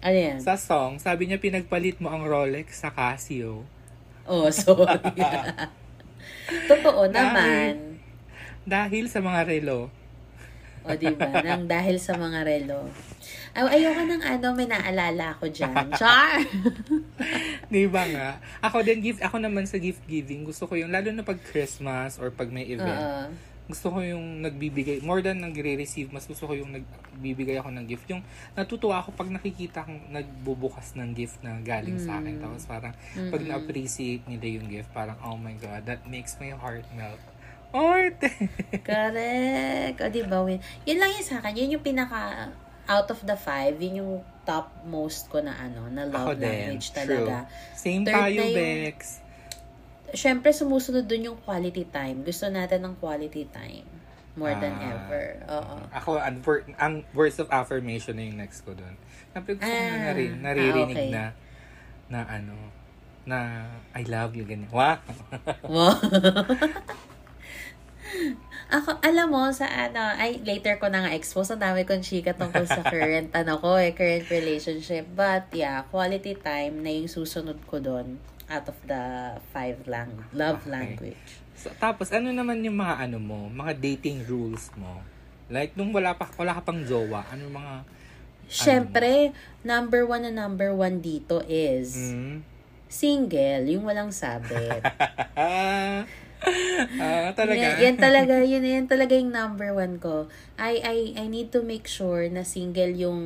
Ano yan? Sa song, sabi niya pinagpalit mo ang Rolex sa Casio. Oh, sorry. Totoo naman. Dahil sa mga relo. O, di ba? Nang dahil sa mga relo. Ay, ayoko ng ano, may naalala ako dyan. Char! Di ba nga? Ako din, gift, ako naman sa gift giving, gusto ko yung, lalo na pag Christmas or pag may event, Oo. Gusto ko yung nagbibigay, more than nagre-receive, mas gusto ko yung nagbibigay ako ng gift. Yung natutuwa ako pag nakikita kong nagbubukas ng gift na galing sa akin. Mm. Tapos parang, pag Mm-mm. na-appreciate nila yung gift, parang, oh my God, that makes my heart melt. Heart! Correct. O, di ba? Win? Yun lang yun sa akin. Yun yung pinaka, out of the five, yun yung top most ko na ano, na Ako love din. language True. talaga. Same Third tayo, yung- Bex. Siyempre, sumusunod dun yung quality time. Gusto natin ng quality time. More than Ah. ever. Oo. Ako, ang, ang words of affirmation na yung next ko doon. Gusto ko na Ah. narin, naririnig Ah, okay. na, na ano, na I love you, ganyan. Wow! Wow. Ako, alam mo, sa ano, ay, later ko na nga expose. Ang dami kong chika tungkol sa current, ano ko eh, current relationship. But, yeah, quality time na yung susunod ko doon out of the five lang, love Okay. language. So, tapos, ano naman yung mga ano mo, mga dating rules mo? Like, nung wala pa, wala ka pang jowa, ano mga, Siyempre, number one na number one dito is mm, single, yung walang sabit. ah, ah, talaga? Yan, yan talaga, yun, yan talaga yung number one ko. I, I, I need to make sure na single yung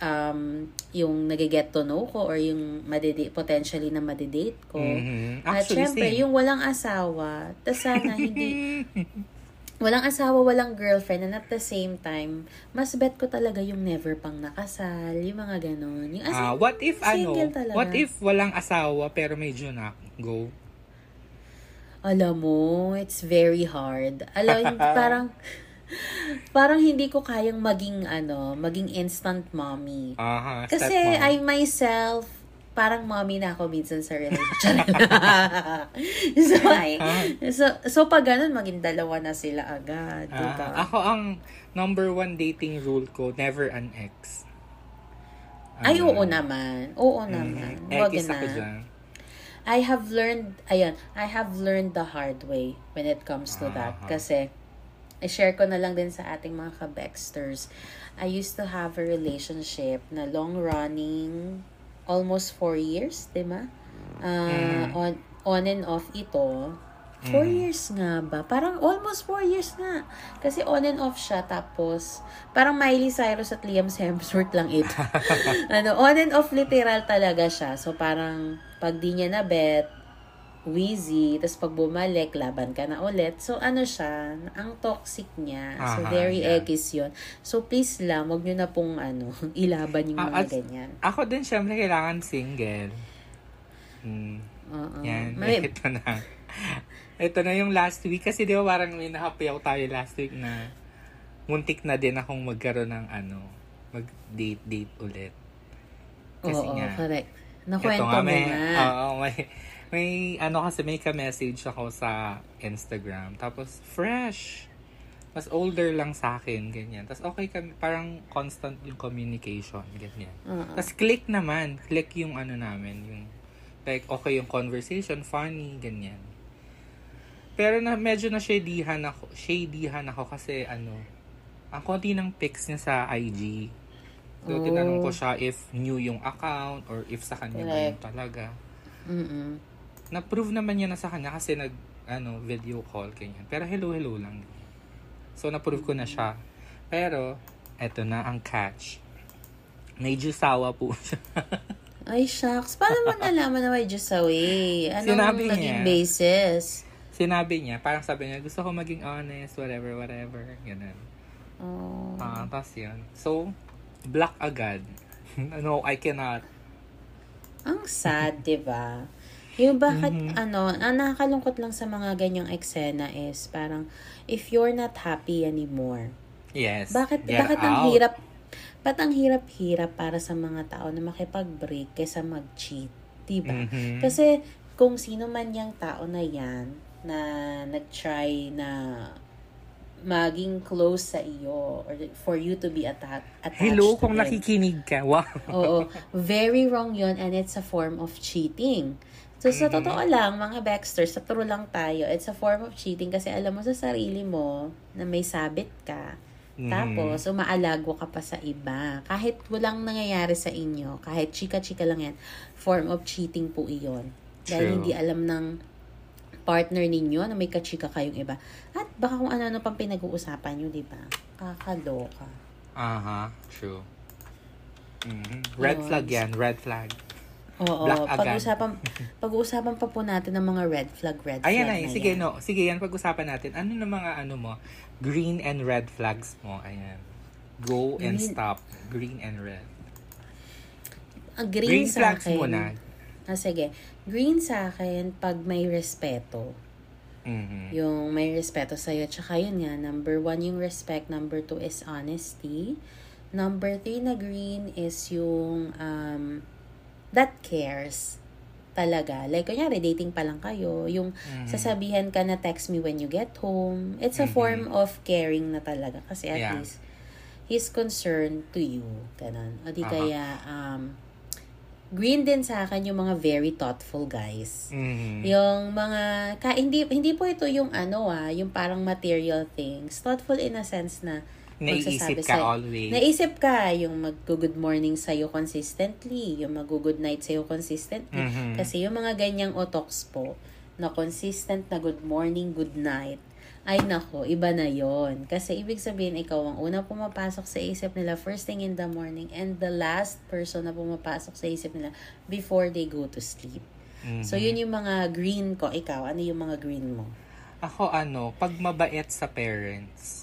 um, yung nagiget to know ko or yung madidate, potentially na madidate ko. Mhm. At syempre, same. yung walang asawa, tas sana hindi, walang asawa, walang girlfriend, and at the same time, mas bet ko talaga yung never pang nakasal, yung mga ganon. Yung as in, what if ano? talaga. What if walang asawa pero may Junak? Go. Alam mo, it's very hard. Alam, parang, parang hindi ko kayang maging, ano, maging instant mommy. Aha, Kasi. I myself, parang mommy na ako minsan sa relationship. so, I, so, so pag ganun, maging dalawa na sila agad. Ah, Diba? ako ang number one dating rule ko, never an ex. Ay, Ah, oo naman. Oo naman. mm, Wag Ekis ako na. dyan. I have learned, ayan, I have learned the hard way when it comes to that. Aha. Kasi, i-share ko na lang din sa ating mga kabexters. I used to have a relationship na long-running, almost four years, di ba? Uh, Mm. on, on and off ito. Four Mm. years nga ba? Parang almost four years nga. Kasi on and off siya, tapos parang Miley Cyrus at Liam Hemsworth lang ito. ano, on and off literal talaga siya. So parang pag di niya na bet, wheezy, tapos pag bumalik, laban ka na ulit. So ano siya, ang toxic niya. So Aha, very yeah. ekis yun. So please lang, wag nyo na pong ano, ilaban yung Ah, mga at- ganyan. Ako din, syempre, kailangan single. Hmm. Oo. Yan, May- ito na. ito na yung last week. Kasi di ba parang may nahapiyaw tayo last week na muntik na din akong magkaroon ng ano, mag-date-date ulit. Kasi Oo, nga, correct. Nakwento nga, mo may, nga. oo, may, may, ano kasi, may ka-message ako sa Instagram. Tapos, fresh. Mas older lang sa akin, ganyan. Tapos, okay kami, parang constant yung communication, ganyan. Oo. Tapos, click naman. Click yung ano namin, yung, like, okay yung conversation, funny, ganyan. Pero na, medyo na shadyhan ako, shadyhan ako kasi, ano, ang konti ng pics niya sa IG. So, Oh. tinanong ko siya if new yung account or if sa kanya ba yun talaga. Mm-mm. Na-prove naman niya na sa kanya kasi nag, ano, video call, ganyan. Pero hello-hello lang. So, na-prove ko na siya. Pero, eto na ang catch. May jusawa po siya. Ay, shucks. Paano mo nalaman na may Diyos away? Anong Sinabi naging niya. basis? Sinabi niya, parang sabi niya, gusto ko maging honest, whatever, whatever. Ganun. Oh. Ah, tapos yun. So, block agad. no, I cannot. Ang sad, di ba? Yung bakit, Mhm. ano, ang nakakalungkot lang sa mga ganyang eksena is parang, if you're not happy anymore, Yes. bakit, get bakit ang out. hirap, ba't ang hirap-hirap para sa mga tao na makipag-break kaysa mag-cheat, di ba? Mhm. Kasi, kung sino man yung tao na yan, na nag-try na maging close sa iyo or for you to be atta- attached Hello, to kung them. nakikinig ka. Wow. Oo. Very wrong yun and it's a form of cheating. So, sa Mhm. totoo lang, mga Baxter, sa true lang tayo, it's a form of cheating kasi alam mo sa sarili mo na may sabit ka. Mhm. Tapos, umaalago ka pa sa iba. Kahit walang nangyayari sa inyo, kahit chika-chika lang yan, form of cheating po iyon. Dahil True. hindi alam ng partner ninyo na may kachika kayong iba. At baka kung ano-ano pang pinag-uusapan nyo, di ba? Kakaloka. Aha, true. Mhm. Red Yun. flag yan, red flag. Oo, Black agad. pag-uusapan, pag-uusapan pa po natin ng mga red flag, red Ayan flag ay, na sige yan. no, sige yan pag-usapan natin. Ano na mga ano mo, green and red flags mo? Ayan. Go and Green- stop. Green and red. Ang green, Green sa flags akin. muna. Ah, sige. Green sa akin, pag may respeto. Mhm. Yung may respeto sa'yo. Tsaka yun nga, number one yung respect. Number two is honesty. Number three na green is yung um, that cares talaga. Like, kunyari, dating pa lang kayo. Yung Mhm. sasabihan ka na text me when you get home. It's a Mhm. form of caring na talaga. Kasi at Yeah. least, he's concerned to you. Ganon. O di Aha. kaya, um, green din sa akin yung mga very thoughtful guys. Mhm. Yung mga, ka, hindi, hindi po ito yung ano ah, yung parang material things. Thoughtful in a sense na, Naisip ka sa'yo. always. naisip ka yung mag-good morning sa'yo consistently, yung mag-good night sa'yo consistently. Mhm. Kasi yung mga ganyang otoks po, na consistent na good morning, good night, ay nako, iba na yon Kasi ibig sabihin, ikaw ang unang pumapasok sa isip nila first thing in the morning and the last person na pumapasok sa isip nila before they go to sleep. Mhm. So, yun yung mga green ko. Ikaw, ano yung mga green mo? Ako ano, pag mabait sa parents.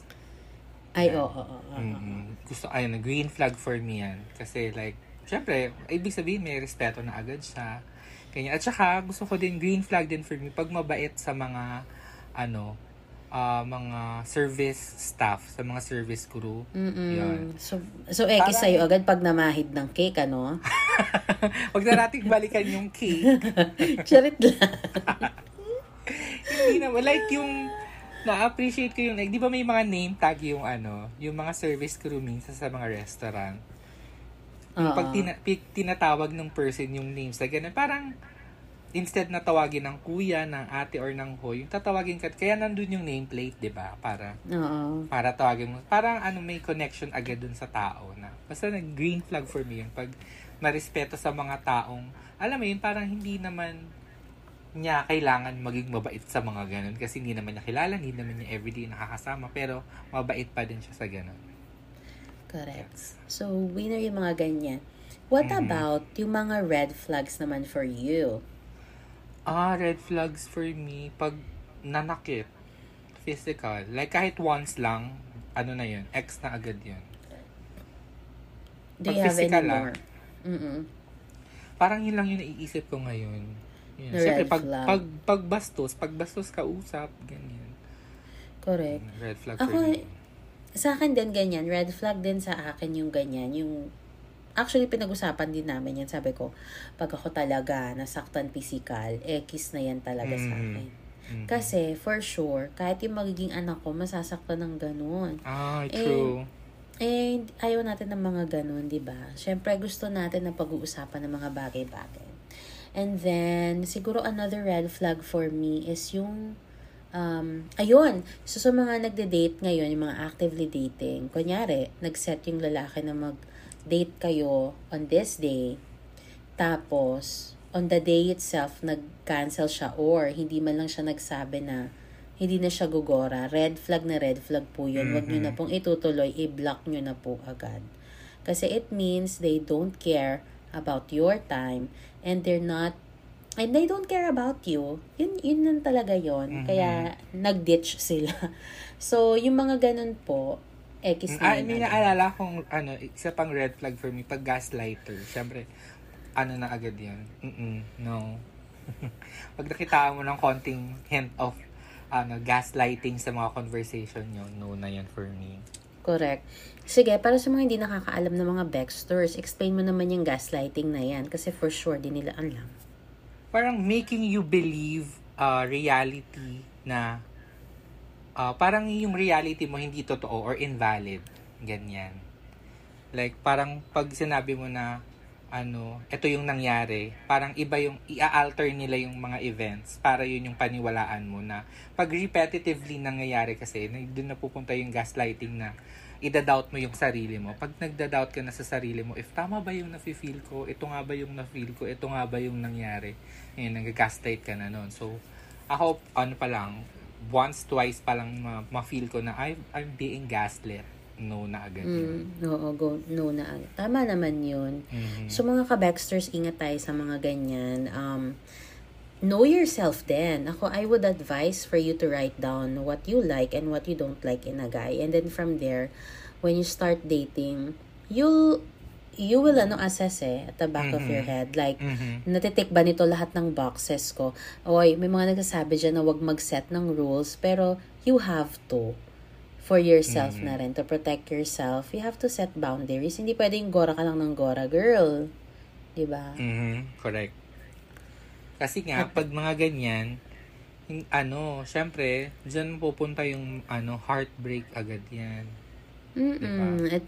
Ay, oo, oo, oo. oo. mm Gusto, ayun, green flag for me yan. Kasi like, syempre, ibig sabihin may respeto na agad siya. Kanya. At saka, gusto ko din, green flag din for me, pag mabait sa mga, ano, ah, mga service staff, sa mga service crew. Mm-mm. Yun. So, so X Parang- sa'yo agad pag namahid ng cake, ano? Huwag na nating balikan yung cake. Charit lang. Hindi naman. Like yung, na-appreciate ko yung, like, di ba may mga name tag yung ano, yung mga service crew minsan sa mga restaurant. Yung pag tina- pi- tinatawag ng person yung names, like ganun, parang, instead na tawagin ng kuya, ng ate, or ng ho, yung tatawagin ka, kaya nandun yung nameplate, di ba? Para, Oo. para tawagin mo. Parang ano, may connection agad dun sa tao na. Basta nag green flag for me yun. Pag marespeto sa mga taong, alam mo yun, parang hindi naman niya kailangan maging mabait sa mga ganun. Kasi hindi naman niya kilala, hindi naman niya everyday nakakasama. Pero mabait pa din siya sa ganun. Correct. Yes. So, winner yung mga ganyan. What Mhm. about yung mga red flags naman for you? Ah, red flags for me, pag nanakit, physical, like kahit once lang, ano na yun, ex na agad yun. Do Pag you have any ah. more? Mm-mm. Parang yun lang yung naiisip ko ngayon. Yun. The Siyempre, red pag, flag. pag, pag bastos, pag bastos ka usap, ganyan. Correct. Red flag Ako, for me. Sa akin din ganyan. Red flag din sa akin yung ganyan. Yung Actually, pinag-usapan din namin yan. Sabi ko, pag ako talaga nasaktan physical, eh, kiss na yan talaga sa Mhm. akin. Mhm. Kasi, for sure, kahit yung magiging anak ko, masasaktan ng ganun. Ah, eh, true. Eh, ayaw natin ng mga ganun, di ba? Siyempre, gusto natin na pag-uusapan ng mga bagay-bagay. And then, siguro another red flag for me is yung, um, ayun, so sa mga nagde-date ngayon, yung mga actively dating, kunyari, nag-set yung lalaki na mag-date kayo on this day, tapos, on the day itself, nag-cancel siya or hindi man lang siya nagsabi na hindi na siya gugora. Red flag na red flag po yun. Huwag nyo na Mhm. pong itutuloy, i-block nyo na po agad. Kasi it means they don't care about your time and they're not and they don't care about you. Yun, yun lang talaga yon Mhm. Kaya, nag-ditch sila. So, yung mga ganun po, X na Ah, yun may agad. naalala kong, ano, isa pang red flag for me, pag gaslighter. Siyempre, ano na agad yan? Mm-mm, no. pag nakita mo ng konting hint of ano, gaslighting sa mga conversation nyo, no na yan for me. Correct. Sige, para sa mga hindi nakakaalam ng mga Baxters, explain mo naman yung gaslighting na yan. Kasi for sure, di nila alam. Parang making you believe uh, reality na uh, parang yung reality mo hindi totoo or invalid. Ganyan. Like, parang pag sinabi mo na ano, ito yung nangyari, parang iba yung, i-alter nila yung mga events para yun yung paniwalaan mo na pag repetitively nangyayari kasi, doon na pupunta yung gaslighting na ida-doubt mo yung sarili mo. Pag nagda-doubt ka na sa sarili mo, if tama ba yung nafe-feel ko, ito nga ba yung na-feel ko, ito nga ba yung nangyari, yun, nag-gaslight ka na nun. So, ako, ano pa lang, once, twice pa lang ma- ma-feel ko na I'm, I'm being gaslit. No na agad yun. Mm, oo, go, no na. agad. Tama naman yun. Mhm. So mga ka-Baxters, ingat tayo sa mga ganyan. Um, know yourself then. Ako, I would advise for you to write down what you like and what you don't like in a guy. And then from there, when you start dating, you'll, you will ano assess eh, at the back of Mhm. your head. Like, Mhm. natitik ba nito lahat ng boxes ko? Oy, may mga nagsasabi dyan na wag mag-set ng rules, pero you have to for yourself Mhm. na rin, to protect yourself. You have to set boundaries. Hindi pwedeng gora ka lang ng gora, girl. 'Di ba? Mhm, correct. Kasi nga, pag mga ganyan, yung, ano, syempre, dyan pupunta yung, ano, heartbreak agad yan. Mm-mm. At,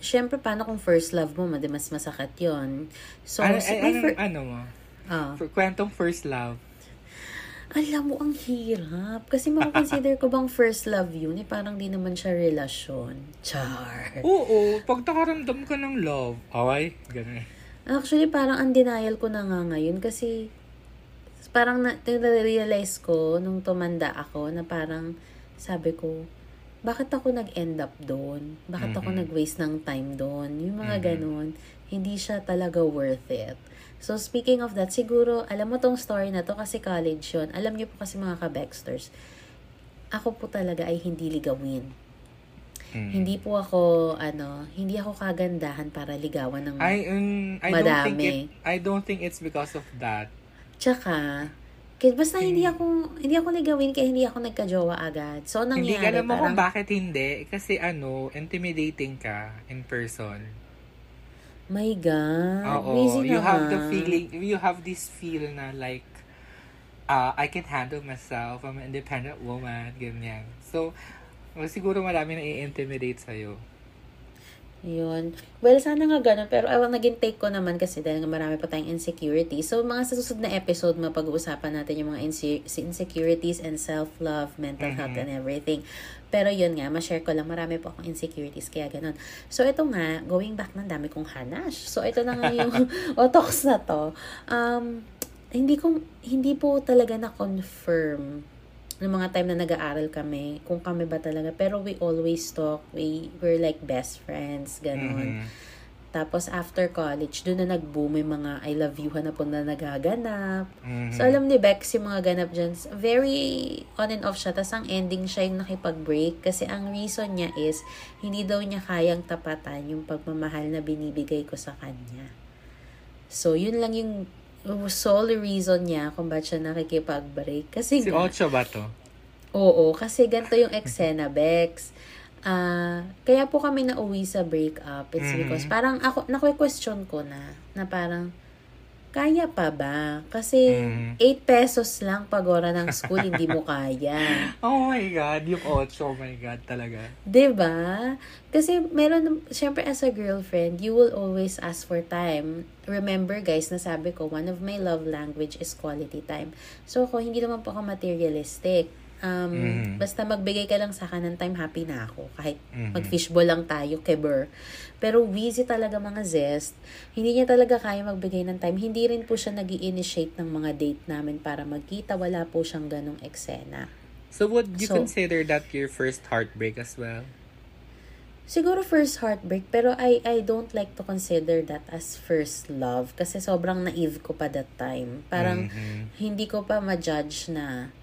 syempre, paano kung first love mo, mas masakit yon So, ano, may ano, fir- ano mo? ah. For, kwentong first love. Alam mo, ang hirap. Kasi makukonsider ko bang first love yun, eh, parang di naman siya relasyon. Char. Oo, pag nakaramdam ka ng love, okay, ganun. Actually, parang ang denial ko na nga ngayon kasi parang na, realize ko nung tumanda ako na parang sabi ko, bakit ako nag-end up doon? Bakit ako Mhm. nag-waste ng time doon? Yung mga Mhm. ganun, hindi siya talaga worth it. So, speaking of that, siguro, alam mo tong story na to kasi college yun. Alam niyo po kasi mga ka-Baxters, ako po talaga ay hindi ligawin. Mm. Hindi po ako, ano, hindi ako kagandahan para ligawan ng... I, um, I don't think Madami. it, I don't think it's because of that. Tsaka, kaya basta hindi Hmm. ako, hindi ako ligawin kaya hindi ako nagka-jowa agad. So, ang Hindi nangyari, ka alam mo kung parang, bakit hindi. Kasi ano, intimidating ka in person. My God, Oo, busy you have the naman. feeling, you have this feel na like, uh, I can handle myself, I'm an independent woman, ganyan. So, siguro marami na i-intimidate sa'yo. Yun. Well, sana nga ganun. Pero ay, naging take ko naman kasi dahil nga marami pa tayong insecurity. So, mga sa susunod na episode, mapag-uusapan natin yung mga inse- insecurities and self-love, mental health, Mhm. and everything. Pero yun nga, ma-share ko lang, marami po akong insecurities, kaya ganun. So, ito nga, going back ng dami kong hanash. So, ito na nga yung otox na to. Um, hindi ko, hindi po talaga na-confirm ng mga time na nag-aaral kami, kung kami ba talaga. Pero we always talk. We were like best friends, ganun. Mhm. Tapos after college, doon na nag-boom yung mga I love you na po na nagaganap. Mhm. So alam ni Bex yung mga ganap dyan, very on and off siya. Tapos ang ending siya yung nakipag-break. Kasi ang reason niya is, hindi daw niya kayang tapatan yung pagmamahal na binibigay ko sa kanya. So yun lang yung sole reason niya kung ba't siya nakikipag-break. Kasi Si Ocho ba to? Oo, kasi ganito yung eksena, Bex. Ah, kaya po kami nauwi sa breakup. It's Mhm. because parang ako, naku-question ko na, na parang, kaya pa ba? Kasi Mhm. 8 pesos lang pag ora ng school, hindi mo kaya. Oh my God, yung Ocho, oh my God, talaga. ba? Kasi meron, syempre as a girlfriend, you will always ask for time. Remember guys, nasabi ko, one of my love language is quality time. So ako, hindi naman po ako materialistic. Um, Mhm. Basta magbigay ka lang sa akin ng time, happy na ako. Kahit Mhm. mag-fishball lang tayo, keber. Pero busy talaga mga zest. Hindi niya talaga kaya magbigay ng time. Hindi rin po siya nag initiate ng mga date namin para magkita. Wala po siyang ganong eksena. So would you So- consider that your first heartbreak as well? Siguro first heartbreak, pero I I don't like to consider that as first love kasi sobrang naive ko pa that time. Parang Mhm. hindi ko pa ma-judge na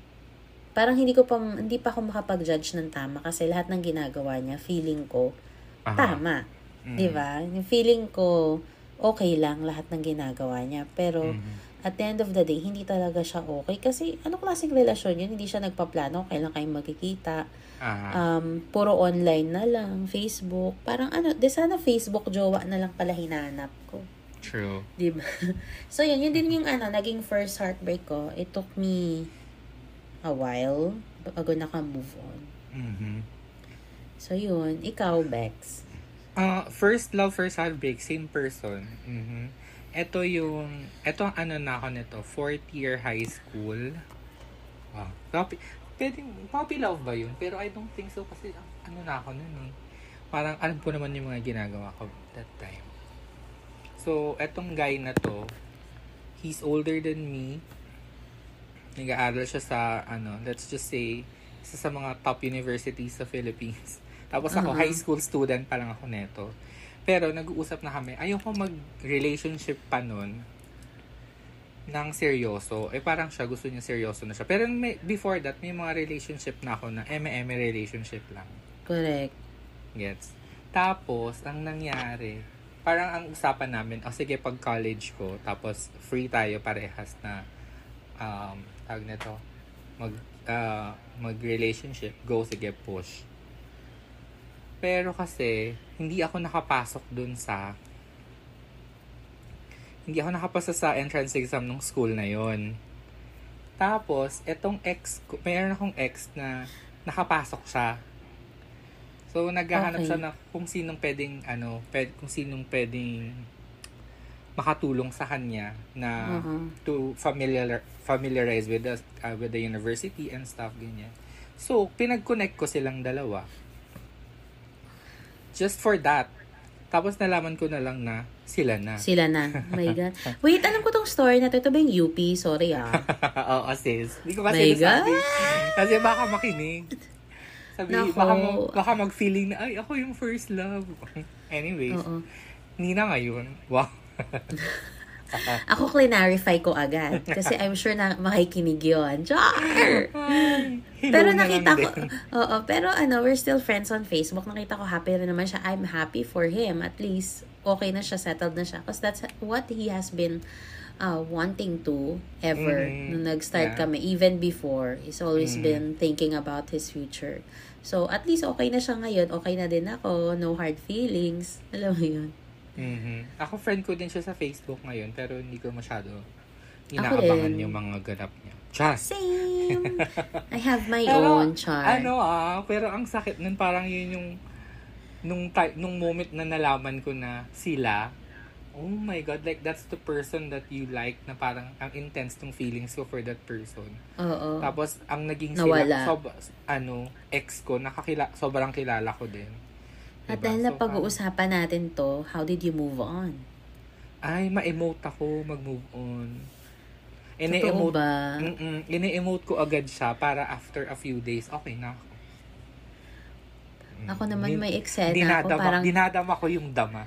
parang hindi ko pa hindi pa ako makapag-judge ng tama kasi lahat ng ginagawa niya feeling ko Aha. tama, Mhm. 'di ba? Yung feeling ko okay lang lahat ng ginagawa niya, pero Mhm. at the end of the day hindi talaga siya okay kasi ano klaseng relasyon yun? Hindi siya nagpaplano kailan kayong magkikita. Um, puro online na lang, Facebook. Parang ano, de sana Facebook jowa na lang pala hinanap ko. True. Di ba? so, yun, yun din yung ano, naging first heartbreak ko. It took me a while bago naka-move on. Mhm. So, yun. Ikaw, Bex. Uh, first love, first heartbreak, same person. Mhm. Ito yung, ito ang ano na ako nito, fourth year high school. Wow. Puppy, pwedeng, puppy love ba yun? Pero I don't think so kasi ah, ano na ako nun eh. Parang alam ko naman yung mga ginagawa ko that time. So, etong guy na to, he's older than me. Nag-aaral siya sa, ano, let's just say, isa sa mga top universities sa Philippines. Tapos ako, Uh-huh. high school student pa lang ako neto. Pero nag-uusap na kami, ayoko mag-relationship pa nun ng seryoso. Eh parang siya, gusto niya seryoso na siya. Pero may, before that, may mga relationship na ako na eme-eme relationship lang. Correct. Gets? Tapos, ang nangyari, parang ang usapan namin, o sige, pag college ko, tapos free tayo parehas na, um, tag nito, mag, ah, mag-relationship, go, sige, push. Pero kasi, hindi ako nakapasok dun sa, hindi ako nakapasa sa entrance exam ng school na yon. Tapos, etong ex, ko- mayroon akong ex na nakapasok siya. So, naghahanap Okay. siya na kung sinong pwedeng, ano, pwed, kung sinong pwedeng makatulong sa kanya na Uh-huh. to familiar familiarize with the uh, with the university and stuff ganyan. So, pinag-connect ko silang dalawa. Just for that. Tapos nalaman ko na lang na sila na. Sila na. Oh my God. Wait, alam ko tong story na to. Ito ba yung UP? Sorry ah. Oo, sis. Hindi ko My kasi God. nasabi. Kasi baka makinig. Sabi, Nako. baka, mag- baka mag-feeling na, ay, ako yung first love. Anyways, Oo. hindi na ngayon. Wow. Ako clarify ko agad. Kasi I'm sure na makikinig yun. Char! Pero na nakita ko, oo, pero ano, we're still friends on Facebook. Nakita ko happy rin naman siya. I'm happy for him. At least, okay na siya, settled na siya. Because that's what he has been uh, wanting to ever. Mhm. Nung nag-start Yeah. kami, even before, he's always Mhm. been thinking about his future. So, at least okay na siya ngayon. Okay na din ako. No hard feelings. Alam mo yun. Mhm. Ako friend ko din siya sa Facebook ngayon, pero hindi ko masyado inaabangan yung mga ganap niya. Just! Same! I have my Pero, own char. Ano ah, pero ang sakit nun, parang yun yung nung, nung moment na nalaman ko na sila, oh my God, like that's the person that you like na parang ang intense ng feelings ko for that person. Oo. Tapos, ang naging Nawala. sila, sob, ano, ex ko, nakakila, sobrang kilala ko din. At Diba? dahil na So, pag-uusapan natin to, how did you move on? Ay, ma-emote ako, mag-move on. Totoo Ini-emote, ba? mm ini-emote ko agad siya para after a few days, okay na ako. Mm. Ako naman Din- may eksena ako, dinadama, parang, dinadama ko yung dama.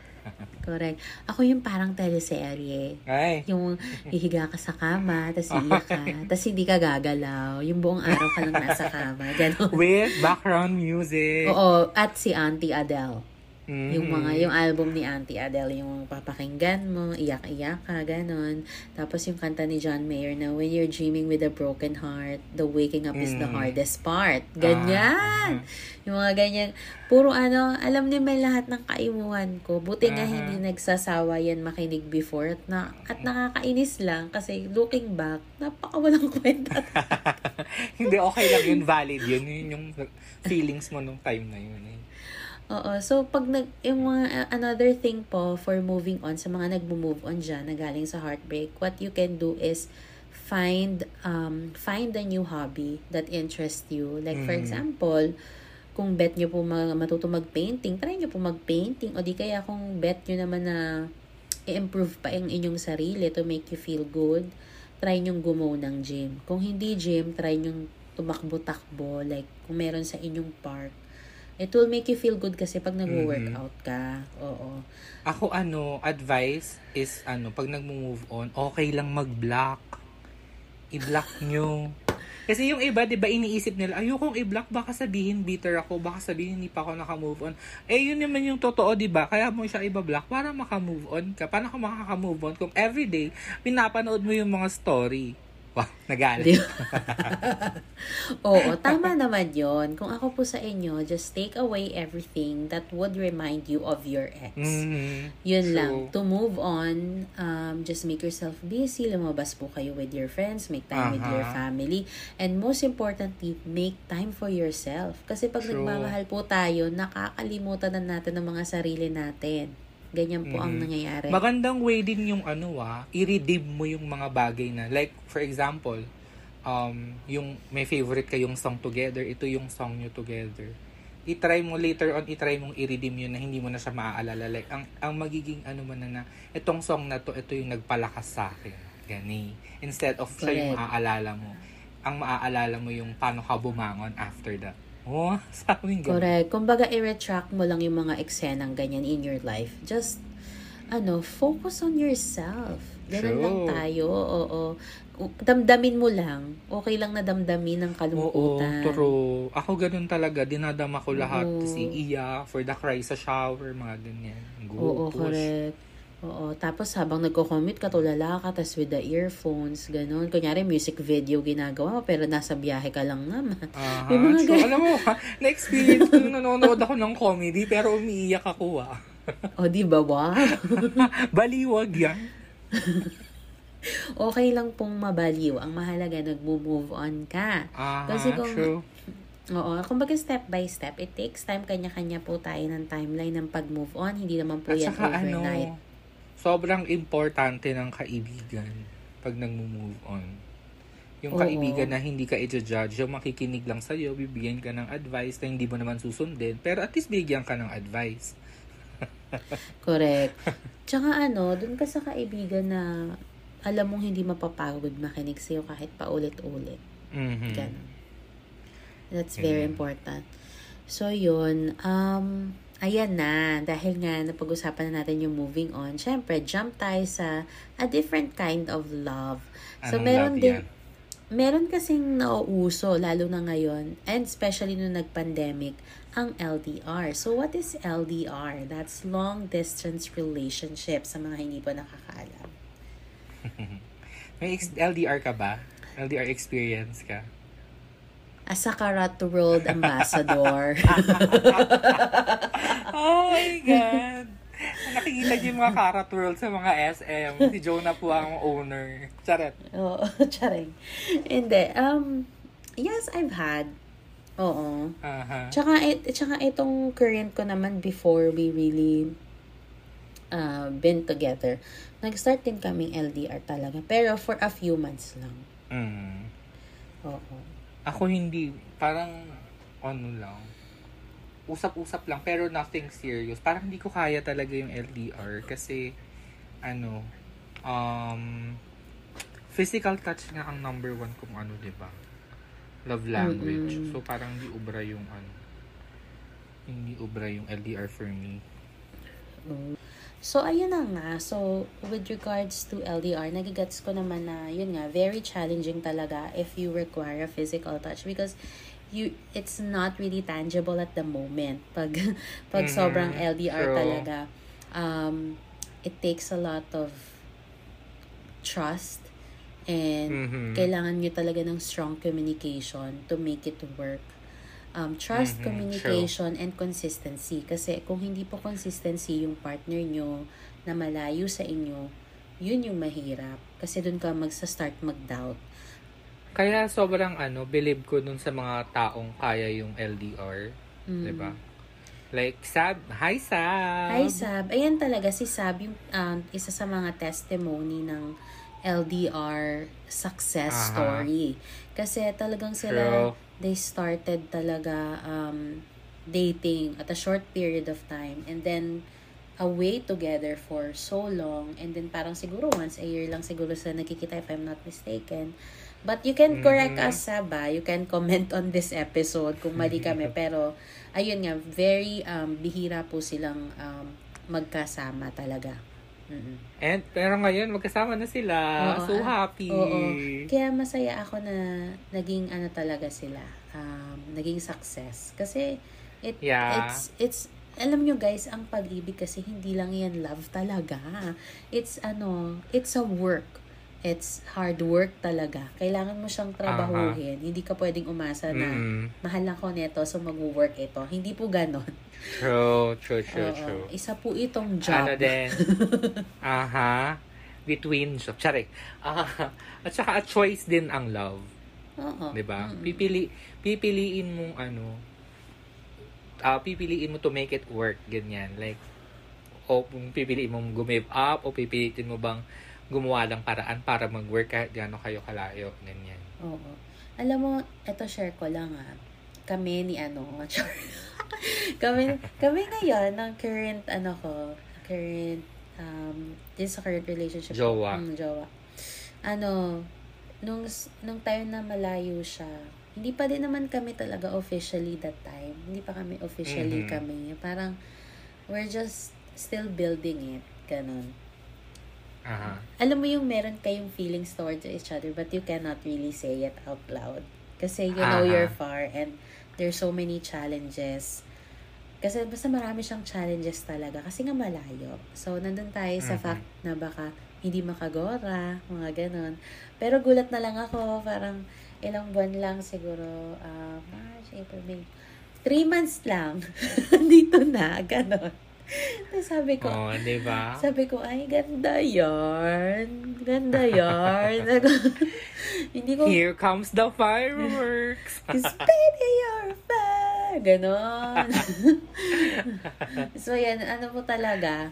Correct. Ako yung parang teleserye. Ay, Yung hihiga ka sa kama, tapos iiyak ka, tapos hindi ka gagalaw. Yung buong araw ka lang nasa kama. Ganon. with background music. Oo, at si Auntie Adele. Mhm. Yung mga, yung album ni Auntie Adele, yung papakinggan mo, iyak-iyak ka, ganon. Tapos yung kanta ni John Mayer na, When you're dreaming with a broken heart, the waking up is the Mm. hardest part. Ah, Ganyan! Yung mga ganyan. Puro ano, alam ni may lahat ng kaimuhan ko. Buti nga Aha. hindi nagsasawa yan makinig before. At, na, at nakakainis lang kasi looking back, napakawalang kwenta. Hindi, okay lang yun, valid yun. Yun yung feelings mo nung time na yun. Eh. Oo. So, pag nag, yung mga, another thing po for moving on, sa mga nagmo-move on dyan, na galing sa heartbreak, what you can do is find, um, find a new hobby that interests you. Like, for Mhm. example, kung bet nyo po mag, matuto mag-painting, try nyo po mag-painting. O di kaya kung bet nyo naman na i-improve pa yung inyong sarili to make you feel good, try nyo gumaw ng gym. Kung hindi gym, try nyo tumakbo-takbo. Like, kung meron sa inyong park, It will make you feel good kasi pag nag-workout ka. Oo. Ako ano, advice is ano, pag nagmo-move on, okay lang mag-block. I-block nyo. Kasi yung iba, di ba, iniisip nila, ayokong i-block, baka sabihin bitter ako, baka sabihin hindi pa ako naka-move on. Eh, yun naman yung totoo, di ba? Kaya mo siya iba-block para maka-move on ka. Paano ka makaka-move on kung everyday, pinapanood mo yung mga story? Wow, ba? Oo, tama naman yon. Kung ako po sa inyo, just take away everything that would remind you of your ex. Mhm. Yun True. lang. To move on, um, just make yourself busy. Lumabas po kayo with your friends. Make time with your Aha. family. And most importantly, make time for yourself. Kasi pag True. nagmamahal po tayo, nakakalimutan na natin ang mga sarili natin. Ganyan po ang Mhm. nangyayari. Magandang way din yung ano ah, i-redeem mo yung mga bagay na. Like, for example, um, yung may favorite kayong song together, ito yung song nyo together. I-try mo later on, i-try mong i-redeem yun na hindi mo na siya maaalala. Like, ang, ang magiging ano man na na, itong song na to, ito yung nagpalakas sa akin. Gani. Instead of siya yung Correct. maaalala mo. Ang maaalala mo yung paano ka bumangon after that. Oh, sa amin ganun. Correct. Kumbaga, i-retract mo lang yung mga eksenang ganyan in your life. Just, ano, focus on yourself. Ganun True. lang tayo. Oo. Damdamin mo lang. Okay lang na damdamin ng Oo, kalungkutan. true. Ako ganun talaga. Dinadama ko lahat. Oo. Si Iya, for the cry sa shower, mga ganyan. Go, Oo, push. correct. Oo, tapos habang nagko-commute ka, tulala ka, tas with the earphones, ganun. Kunyari, music video ginagawa mo, pero nasa biyahe ka lang naman. Aha, May mga true. ganyan. Alam mo, na-experience ko nanonood ako ng comedy, pero umiiyak ako ah. o, di ba? Wow. Baliwag yan. Okay lang pong mabaliw. Ang mahalaga, nag-move on ka. Aha, Kasi kung- true. Oo, kumbaga step by step, it takes time, kanya-kanya po tayo ng timeline ng pag-move on. Hindi naman po At yan saka overnight. ano, sobrang importante ng kaibigan pag nag-move on. Yung Oo. kaibigan na hindi ka i-judge, yung makikinig lang sa'yo, bibigyan ka ng advice na hindi mo naman susundin, pero at least bigyan ka ng advice. Correct. Tsaka ano, dun ka sa kaibigan na alam mong hindi mapapagod makinig sa'yo kahit paulit-ulit. Mhm. Ganun. That's very Ayan. important. So, yun. Um, ayan na. Dahil nga, napag-usapan na natin yung moving on. Siyempre, jump tayo sa a different kind of love. So, Anong meron love din, yan? meron kasing nauuso, lalo na ngayon, and especially nung nag-pandemic, ang LDR. So, what is LDR? That's long distance relationship sa mga hindi pa nakakaalam. May LDR ka ba? LDR experience ka? As a Karat World Ambassador. oh my God! Nakikita niyo yung mga Karat World sa mga SM. Si Jonah po ang owner. Charet. Oo, charing. Hindi. Um, yes, I've had. Oo. Aha. Tsaka, it, tsaka itong current ko naman before we really uh, been together. Nag-start din kaming LDR talaga. Pero for a few months lang. Mm. Oo. Ako hindi. Parang, ano lang. Usap-usap lang, pero nothing serious. Parang hindi ko kaya talaga yung LDR kasi, ano, um, physical touch nga ang number one kung ano, di ba? Love language. Mm-mm. So, parang hindi ubra yung, ano, hindi ubra yung LDR for me. Mm. So, ayun na nga. So, with regards to LDR, nagigets ko naman na, yun nga, very challenging talaga if you require a physical touch because you it's not really tangible at the moment. Pag, pag Mhm. sobrang LDR True. talaga, um, it takes a lot of trust and Mhm. kailangan nyo talaga ng strong communication to make it work. Um, trust, Mhm, communication, and consistency. Kasi kung hindi po consistency yung partner nyo na malayo sa inyo, yun yung mahirap. Kasi dun ka magsa-start mag-doubt. Kaya sobrang, ano, believe ko dun sa mga taong kaya yung LDR. Mm. Di ba? Like, Sab. Hi, Sab! Hi, Sab. Ayan talaga, si Sab yung um, isa sa mga testimony ng LDR success Aha. story. Kasi talagang sila, True. They started talaga um, dating at a short period of time and then away together for so long and then parang siguro once a year lang siguro sila nagkikita if I'm not mistaken. But you can correct Mhm. us, Saba. You can comment on this episode kung mali kami. Pero, ayun nga, very um, bihira po silang um, magkasama talaga. Mm-mm. And, pero ngayon, magkasama na sila. Oo, so ah, happy. Oo. Kaya masaya ako na naging ano talaga sila. Um, naging success. Kasi, it, Yeah. it's, it's, alam nyo guys, ang pag-ibig kasi hindi lang yan love talaga. It's ano, it's a work. It's hard work talaga. Kailangan mo siyang trabahuhin. Hindi ka pwedeng umasa na Mm, mahal ako neto so mag-work ito. Hindi po ganon. true, true, true, Oo. true. Isa po itong job. Ano din? Aha. Between job. Charik. Aha. At saka a choice din ang love. Oo. 'Di ba? Mm-mm. Pipili pipiliin mong ano ah pipiliin mo to make it work ganyan like o kung pipiliin mong gumive up o pipiliin mo bang gumawa ng paraan para mag-work kahit gaano kayo kalayo ganyan Oo. Alam mo, eto share ko lang ah. Kami ni ano, kami, kami ngayon, ng current, ano ko, current, um, this sa current relationship. Jowa. Mm, jowa. Ano, nung, nung time na malayo siya, hindi pa din naman kami talaga officially that time. Hindi pa kami officially Mhm. kami. Parang, we're just still building it. Ganon aha alam mo yung meron kayong feelings towards each other but you cannot really say it out loud. Kasi you know Aha. you're far and there's so many challenges. Kasi basta marami siyang challenges talaga kasi nga malayo. So, nandun tayo sa Mhm. fact na baka hindi makagora, mga ganon. Pero gulat na lang ako, parang ilang buwan lang siguro, uh, March, April, May. Three months lang. Dito na, ganon. Tapos sabi ko, oh di ba sabi ko, ay, ganda yarn. Ganda yarn. Hindi ko, here comes the fireworks Cause baby, you're fair. Ganon. so, yan. Ano po talaga,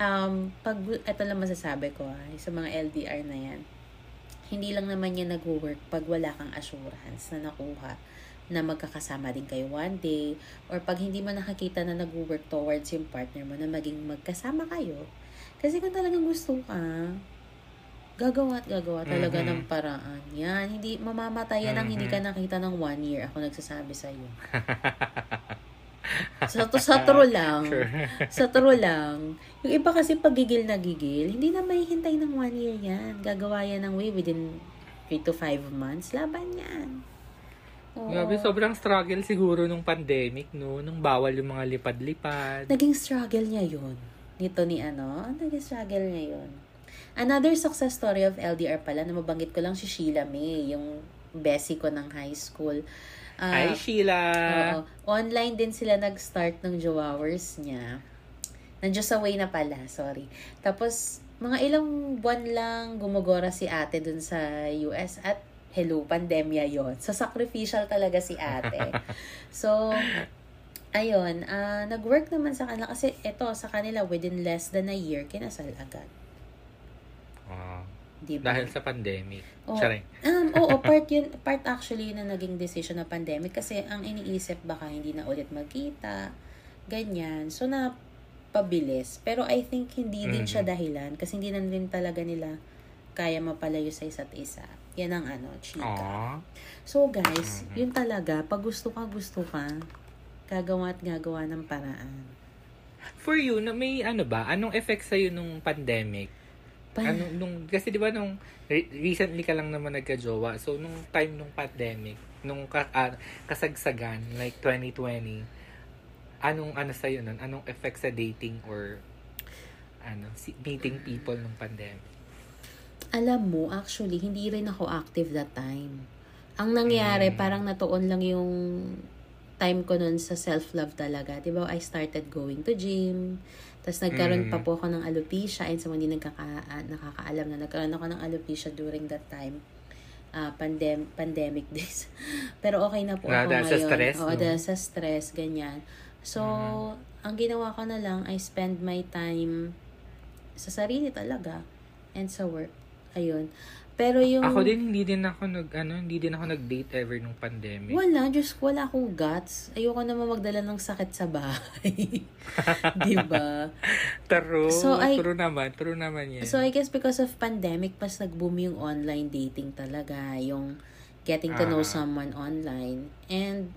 um, pag, ito lang masasabi ko, ay, sa mga LDR na yan, hindi lang naman yan nag-work pag wala kang assurance na nakuha na magkakasama din kayo one day or pag hindi mo nakakita na nag-work towards yung partner mo na maging magkasama kayo. Kasi kung talagang gusto ka, gagawa at gagawa talaga Mhm. ng paraan. Yan, hindi mamamatayan ang hindi ka nakita ng one year. Ako nagsasabi sa iyo. sa, to, sa true lang. Sa true lang. Yung iba kasi pagigil na gigil, hindi na may hintay ng one year yan. Gagawa yan ng way within 3 to 5 months. Laban yan. Oo. Grabe, sobrang struggle siguro nung pandemic, no? Nung bawal yung mga lipad-lipad. Naging struggle niya yun. Nito ni ano, naging struggle niya yun. Another success story of LDR pala, na mabanggit ko lang si Sheila May, yung bestie ko ng high school. Ah, Hi, Sheila! Oo. Online din sila nag-start ng Jowowers niya. Nandiyo sa way na pala, sorry. Tapos, mga ilang buwan lang gumagora si ate dun sa US at hello, pandemya yon So, sacrificial talaga si ate. so, ayun, ah nag-work naman sa kanila kasi ito sa kanila within less than a year, kinasal agad. Ah, Di ba? dahil sa pandemic. Charing. Um, oo, part yun, part actually na naging decision na pandemic kasi ang iniisip baka hindi na ulit magkita, ganyan. So, na pabilis. Pero I think hindi din siya Mhm. dahilan kasi hindi na rin talaga nila kaya mapalayo sa isa't isa. Yan ang ano, chika. Aww. So guys, Mhm. yun talaga, pag gusto ka, gusto ka, gagawa at gagawa ng paraan. For you, na may ano ba? Anong effect sa'yo nung pandemic? Pa- Ano, nung, kasi di ba nung re- recently ka lang naman nagka-jowa. So, nung time nung pandemic, nung ka, ah, kasagsagan, like 2020, anong ano sa'yo nun? Anong effect sa dating or ano, meeting people nung pandemic? Alam mo, actually, hindi rin ako active that time. Ang nangyari, Mm. parang natuon lang yung time ko nun sa self-love talaga. Di ba, I started going to gym. Tapos nagkaroon Mm. pa po ako ng alopecia. And sa mga hindi nagkaka- ah, nakakaalam na nagkaroon ako ng alopecia during that time. ah pandem pandemic days. Pero okay na po Ah, ako dahil sa ngayon. stress, Oo, no? dahil sa stress, ganyan. So, Mm. ang ginawa ko na lang, I spend my time sa sarili talaga and sa work. Ayun. Pero yung... Ako din, hindi din ako nag, ano, hindi din ako nag-date ever nung pandemic. Wala, ko, wala akong guts. Ayoko naman magdala ng sakit sa bahay. diba? True. So, I- true naman. True naman yan. So, I guess because of pandemic, mas nag-boom yung online dating talaga. Yung getting to know Ah. someone online. And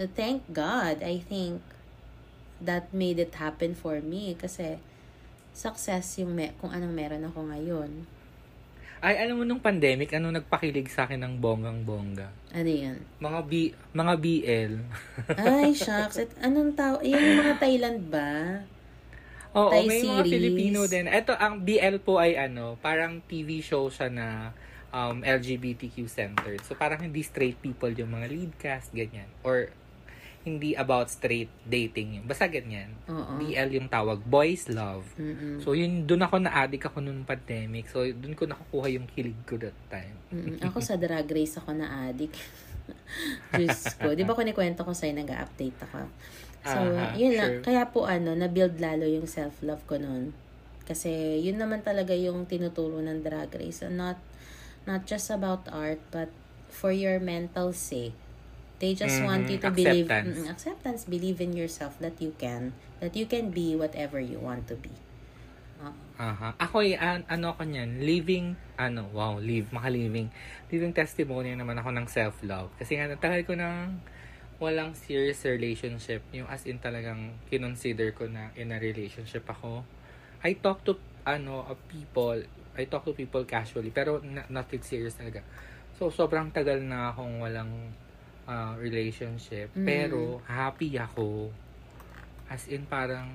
uh, thank God, I think that made it happen for me. Kasi success yung me- kung anong meron ako ngayon. Ay, alam mo nung pandemic, ano nagpakilig sa akin ng bonggang-bongga? Ano yan? Mga B, mga BL. Ay, shucks. At anong tao? Yan yung mga Thailand ba? Oo, Thai may mga series. Filipino din. Ito, ang BL po ay ano, parang TV show siya na um, LGBTQ centered. So, parang hindi straight people yung mga lead cast, ganyan. Or, hindi about straight dating yun. Basta ganyan. Oo. BL yung tawag. Boys Love. Mm-mm. So, yun, doon ako na-addict ako nung pandemic. So, doon ko nakukuha yung kilig ko that time. Mm-mm. Ako sa drag race ako na addict. Diyos ko. Di ba kunikwento ko sa'yo, nag-update ako. So, Aha, yun lang. sure. Kaya po ano, na-build lalo yung self-love ko noon. Kasi yun naman talaga yung tinuturo ng drag race. And not, not just about art, but for your mental sake. They just want you to Mhm, believe, acceptance. Mm, acceptance, believe in yourself that you can, that you can be whatever you want to be. Oo. Aha. Ako ay an- ano ako niyan, living ano, wow, live, maka-living. Living testimony naman ako ng self-love. Kasi nga natagal ko nang walang serious relationship. Yung as in talagang kinonsider ko na in a relationship ako. I talk to ano, people, I talk to people casually, pero na- nothing serious talaga. So, sobrang tagal na akong walang uh, relationship. Mm. Pero, happy ako. As in, parang,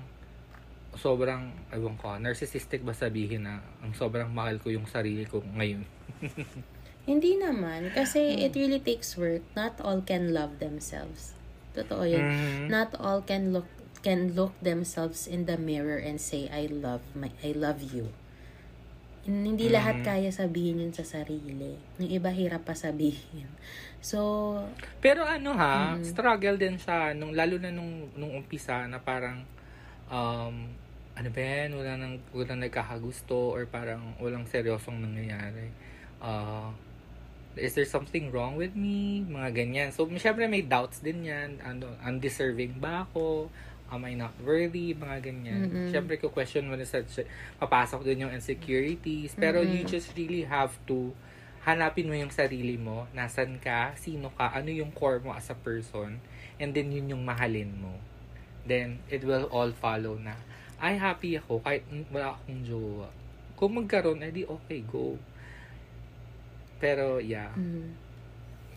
sobrang, ewan ko, narcissistic ba sabihin na ang sobrang mahal ko yung sarili ko ngayon. Hindi naman. Kasi Hmm. it really takes work. Not all can love themselves. Totoo yun. Mhm. Not all can look can look themselves in the mirror and say, I love my I love you. Hin- Hindi lahat Mhm. kaya sabihin yun sa sarili. Yung iba hirap pa sabihin. So, Pero ano ha, Mm. struggle din siya, nung, lalo na nung, nung umpisa na parang, um, ano ba yan, wala nang, wala nagkakagusto or parang walang seryosong nangyayari. Ah, is there something wrong with me? Mga ganyan. So, syempre may doubts din yan. Ano, undeserving ba ako? Am I not worthy? Mga ganyan. Mm-mm. Syempre, ko question mo na sa, papasok din yung insecurities. Pero you Mm-mm. just really have to hanapin mo yung sarili mo. Nasaan ka? Sino ka? Ano yung core mo as a person? And then, yun yung mahalin mo. Then, it will all follow na. Ay, happy ako kahit wala akong jowa. Kung magkaroon, edi okay, go. Pero, yeah. Mm.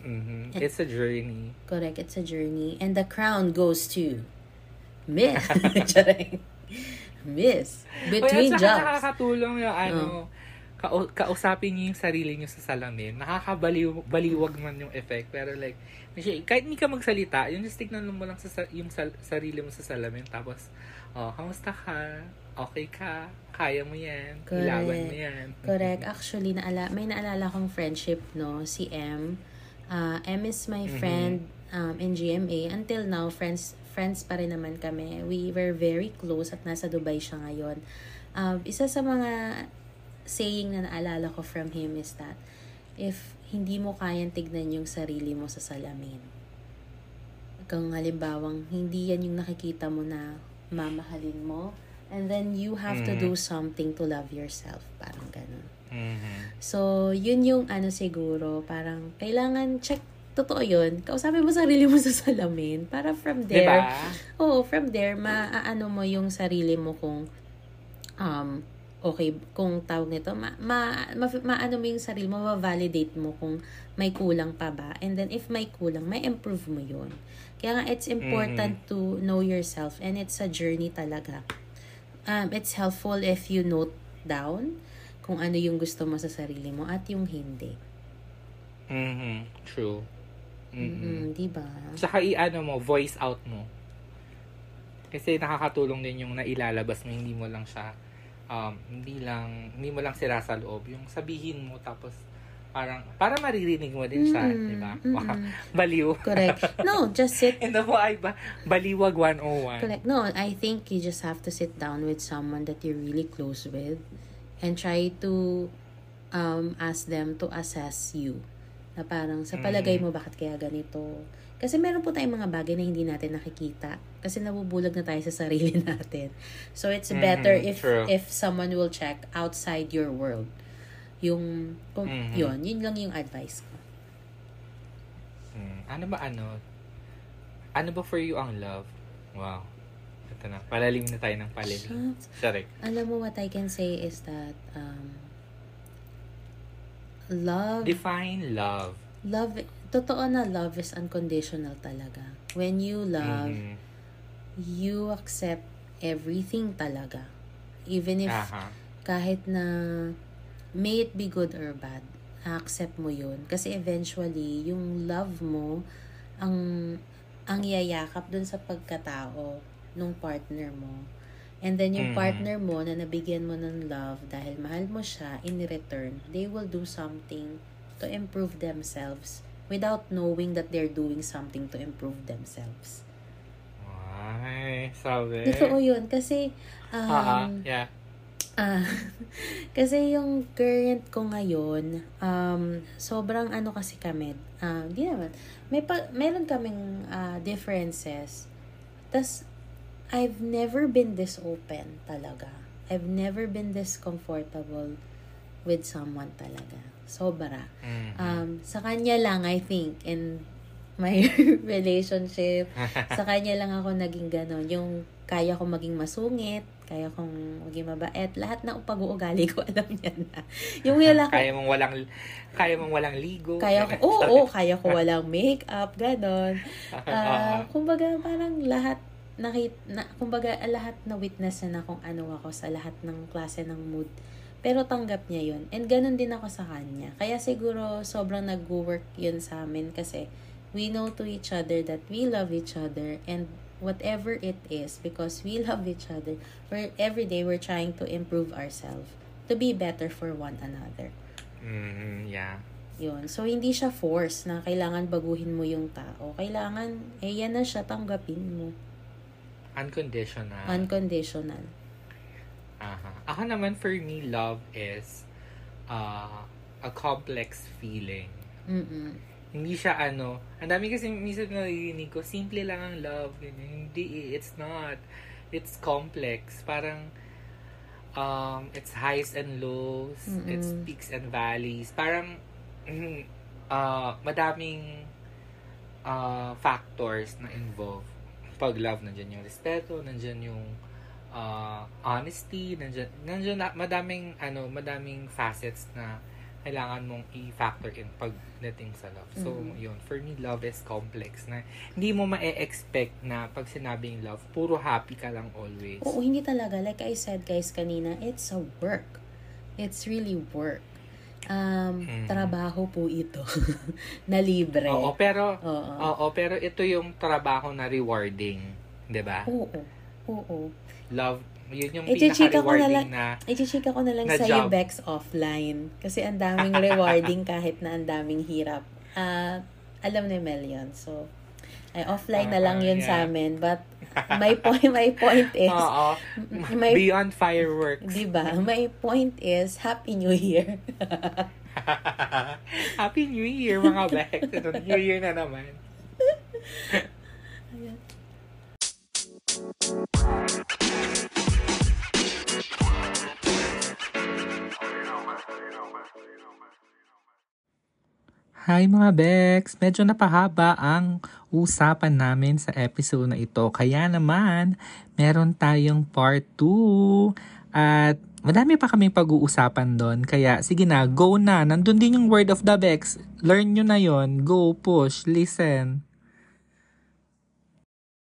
Mhm. It's a journey. Correct, it's a journey. And the crown goes to Miss. Miss. Between saka jobs. nakakatulong yung ano, kau- kausapin niyo yung sarili niyo sa salamin. Nakakabaliw baliwag man yung effect. Pero like, kahit hindi ka magsalita, yung just tignan mo lang sa, yung sal- sarili mo sa salamin. Tapos, oh, kamusta ka? Okay ka? Kaya mo yan? Correct. Ilaban mo yan? Correct. Actually, naala may naalala kong friendship, no? Si M. Uh, M is my Mhm. friend um, in GMA. Until now, friends friends pa rin naman kami. We were very close at nasa Dubai siya ngayon. Um, isa sa mga saying na naalala ko from him is that if hindi mo kayang tignan yung sarili mo sa salamin, kung halimbawang hindi yan yung nakikita mo na mamahalin mo, and then you have to Mhm. do something to love yourself. Parang ganun. Mhm. So, yun yung ano siguro, parang kailangan check, totoo yun, kausapin mo sarili mo sa salamin para from there, Diba? Oo, from there, maaano mo yung sarili mo kung, um, okay, kung tawag nito, ma, ma, ma, maano mo yung sarili mo, ma-validate mo kung may kulang pa ba. And then, if may kulang, may improve mo yun. Kaya nga, it's important to know yourself and it's a journey talaga. Um, it's helpful if you note down kung ano yung gusto mo sa sarili mo at yung hindi. Mhm. True. Mhm. Mm-mm, di ba? Tsaka i-ano mo, voice out mo. Kasi nakakatulong din yung nailalabas mo, hindi mo lang siya, um, hindi lang, hindi mo lang sira sa loob. Yung sabihin mo, tapos parang, para maririnig mo din siya, Mm-mm, di ba? mm-mm. Wow, baliw. Correct. No, just sit And the ay ba, baliwag 101. Correct. No, I think you just have to sit down with someone that you're really close with and try to um, ask them to assess you. Na parang, sa palagay mo, bakit kaya ganito? Kasi meron po tayong mga bagay na hindi natin nakikita. Kasi nabubulag na tayo sa sarili natin. So, it's Mhm, better if true. if someone will check outside your world. Yung, kung, Mhm. yun, yun lang yung advice ko. Hmm, Ano ba ano? Ano ba for you ang love? Wow. Ito na. Palalim na tayo ng palalim. Sorry. Alam mo, what I can say is that um, love Define love. love totoo na love is unconditional talaga when you love Mhm. You accept everything talaga even if Aha. kahit na may it be good or bad accept mo yun kasi eventually yung love mo ang ang yayakap dun sa pagkatao nung partner mo and then yung Mhm. partner mo na nabigyan mo ng love dahil mahal mo siya in return they will do something to improve themselves without knowing that they're doing something to improve themselves. Ay, sabi. Totoo yun. Kasi, Ah, um, yeah. ah, kasi yung current ko ngayon, um, sobrang ano kasi kami, ah, di naman, may pa, meron kaming ah, differences. Tas, I've never been this open talaga. I've never been this comfortable with someone talaga. Sobra. Mhm. Um, sa kanya lang, I think, in my relationship, sa kanya lang ako naging ganon. Yung kaya ko maging masungit, kaya kong maging mabait, lahat ng pag-uugali ko, alam niya na. Yung wala ko, kaya mong walang kaya mong walang ligo. kaya ko, oo, oo, kaya ko walang makeup, ganon. Ah, kumbaga, parang lahat, nakit, na, kumbaga, lahat na witness na kung ano ako sa lahat ng klase ng mood. Pero tanggap niya yun. And ganun din ako sa kanya. Kaya siguro sobrang nag-work yun sa amin kasi we know to each other that we love each other and whatever it is because we love each other we're every day we're trying to improve ourselves to be better for one another mhm, yeah. yun so hindi siya force na kailangan baguhin mo yung tao kailangan eh yan na siya tanggapin mo Unconditional. unconditional Aha. Ako naman, for me, love is uh, a complex feeling. Mm-mm. Hindi siya ano. Ang dami kasi minsan narinig ko, simple lang ang love. Ganyan. Hindi, it's not. It's complex. Parang, um, it's highs and lows. Mm-mm. It's peaks and valleys. Parang, mm, uh, madaming uh, factors na involved. Pag love, nandyan yung respeto, nandyan yung uh, honesty, nandyan, nandyan na, madaming, ano, madaming facets na kailangan mong i-factor in pagdating sa love. So, Mhm. yun. For me, love is complex na hindi mo ma-expect na pag sinabing love, puro happy ka lang always. Oo, hindi talaga. Like I said guys kanina, it's a work. It's really work. Um, Mm. trabaho po ito. na libre. Oo, pero, Oo. oo, pero ito yung trabaho na rewarding. 'di ba? Oo. Oo. Love, yun yung I-chika ko na lang, pinaka-rewarding na, i-chika ko na lang Na sa job. Bex, offline. Kasi ang daming rewarding kahit na ang daming hirap. Ah, alam ni Mel yun. So, ay, offline na lang Ah, yun yeah. sa amin. But, my point, my point is, Oo, may, beyond fireworks. di ba? My point is, Happy New Year. Happy New Year, mga Bex. New Year na naman. Hi mga Bex! Medyo napahaba ang usapan namin sa episode na ito. Kaya naman, meron tayong part 2. At madami pa kaming pag-uusapan doon. Kaya sige na, go na. Nandun din yung word of the Bex. Learn nyo na yon Go, push, listen.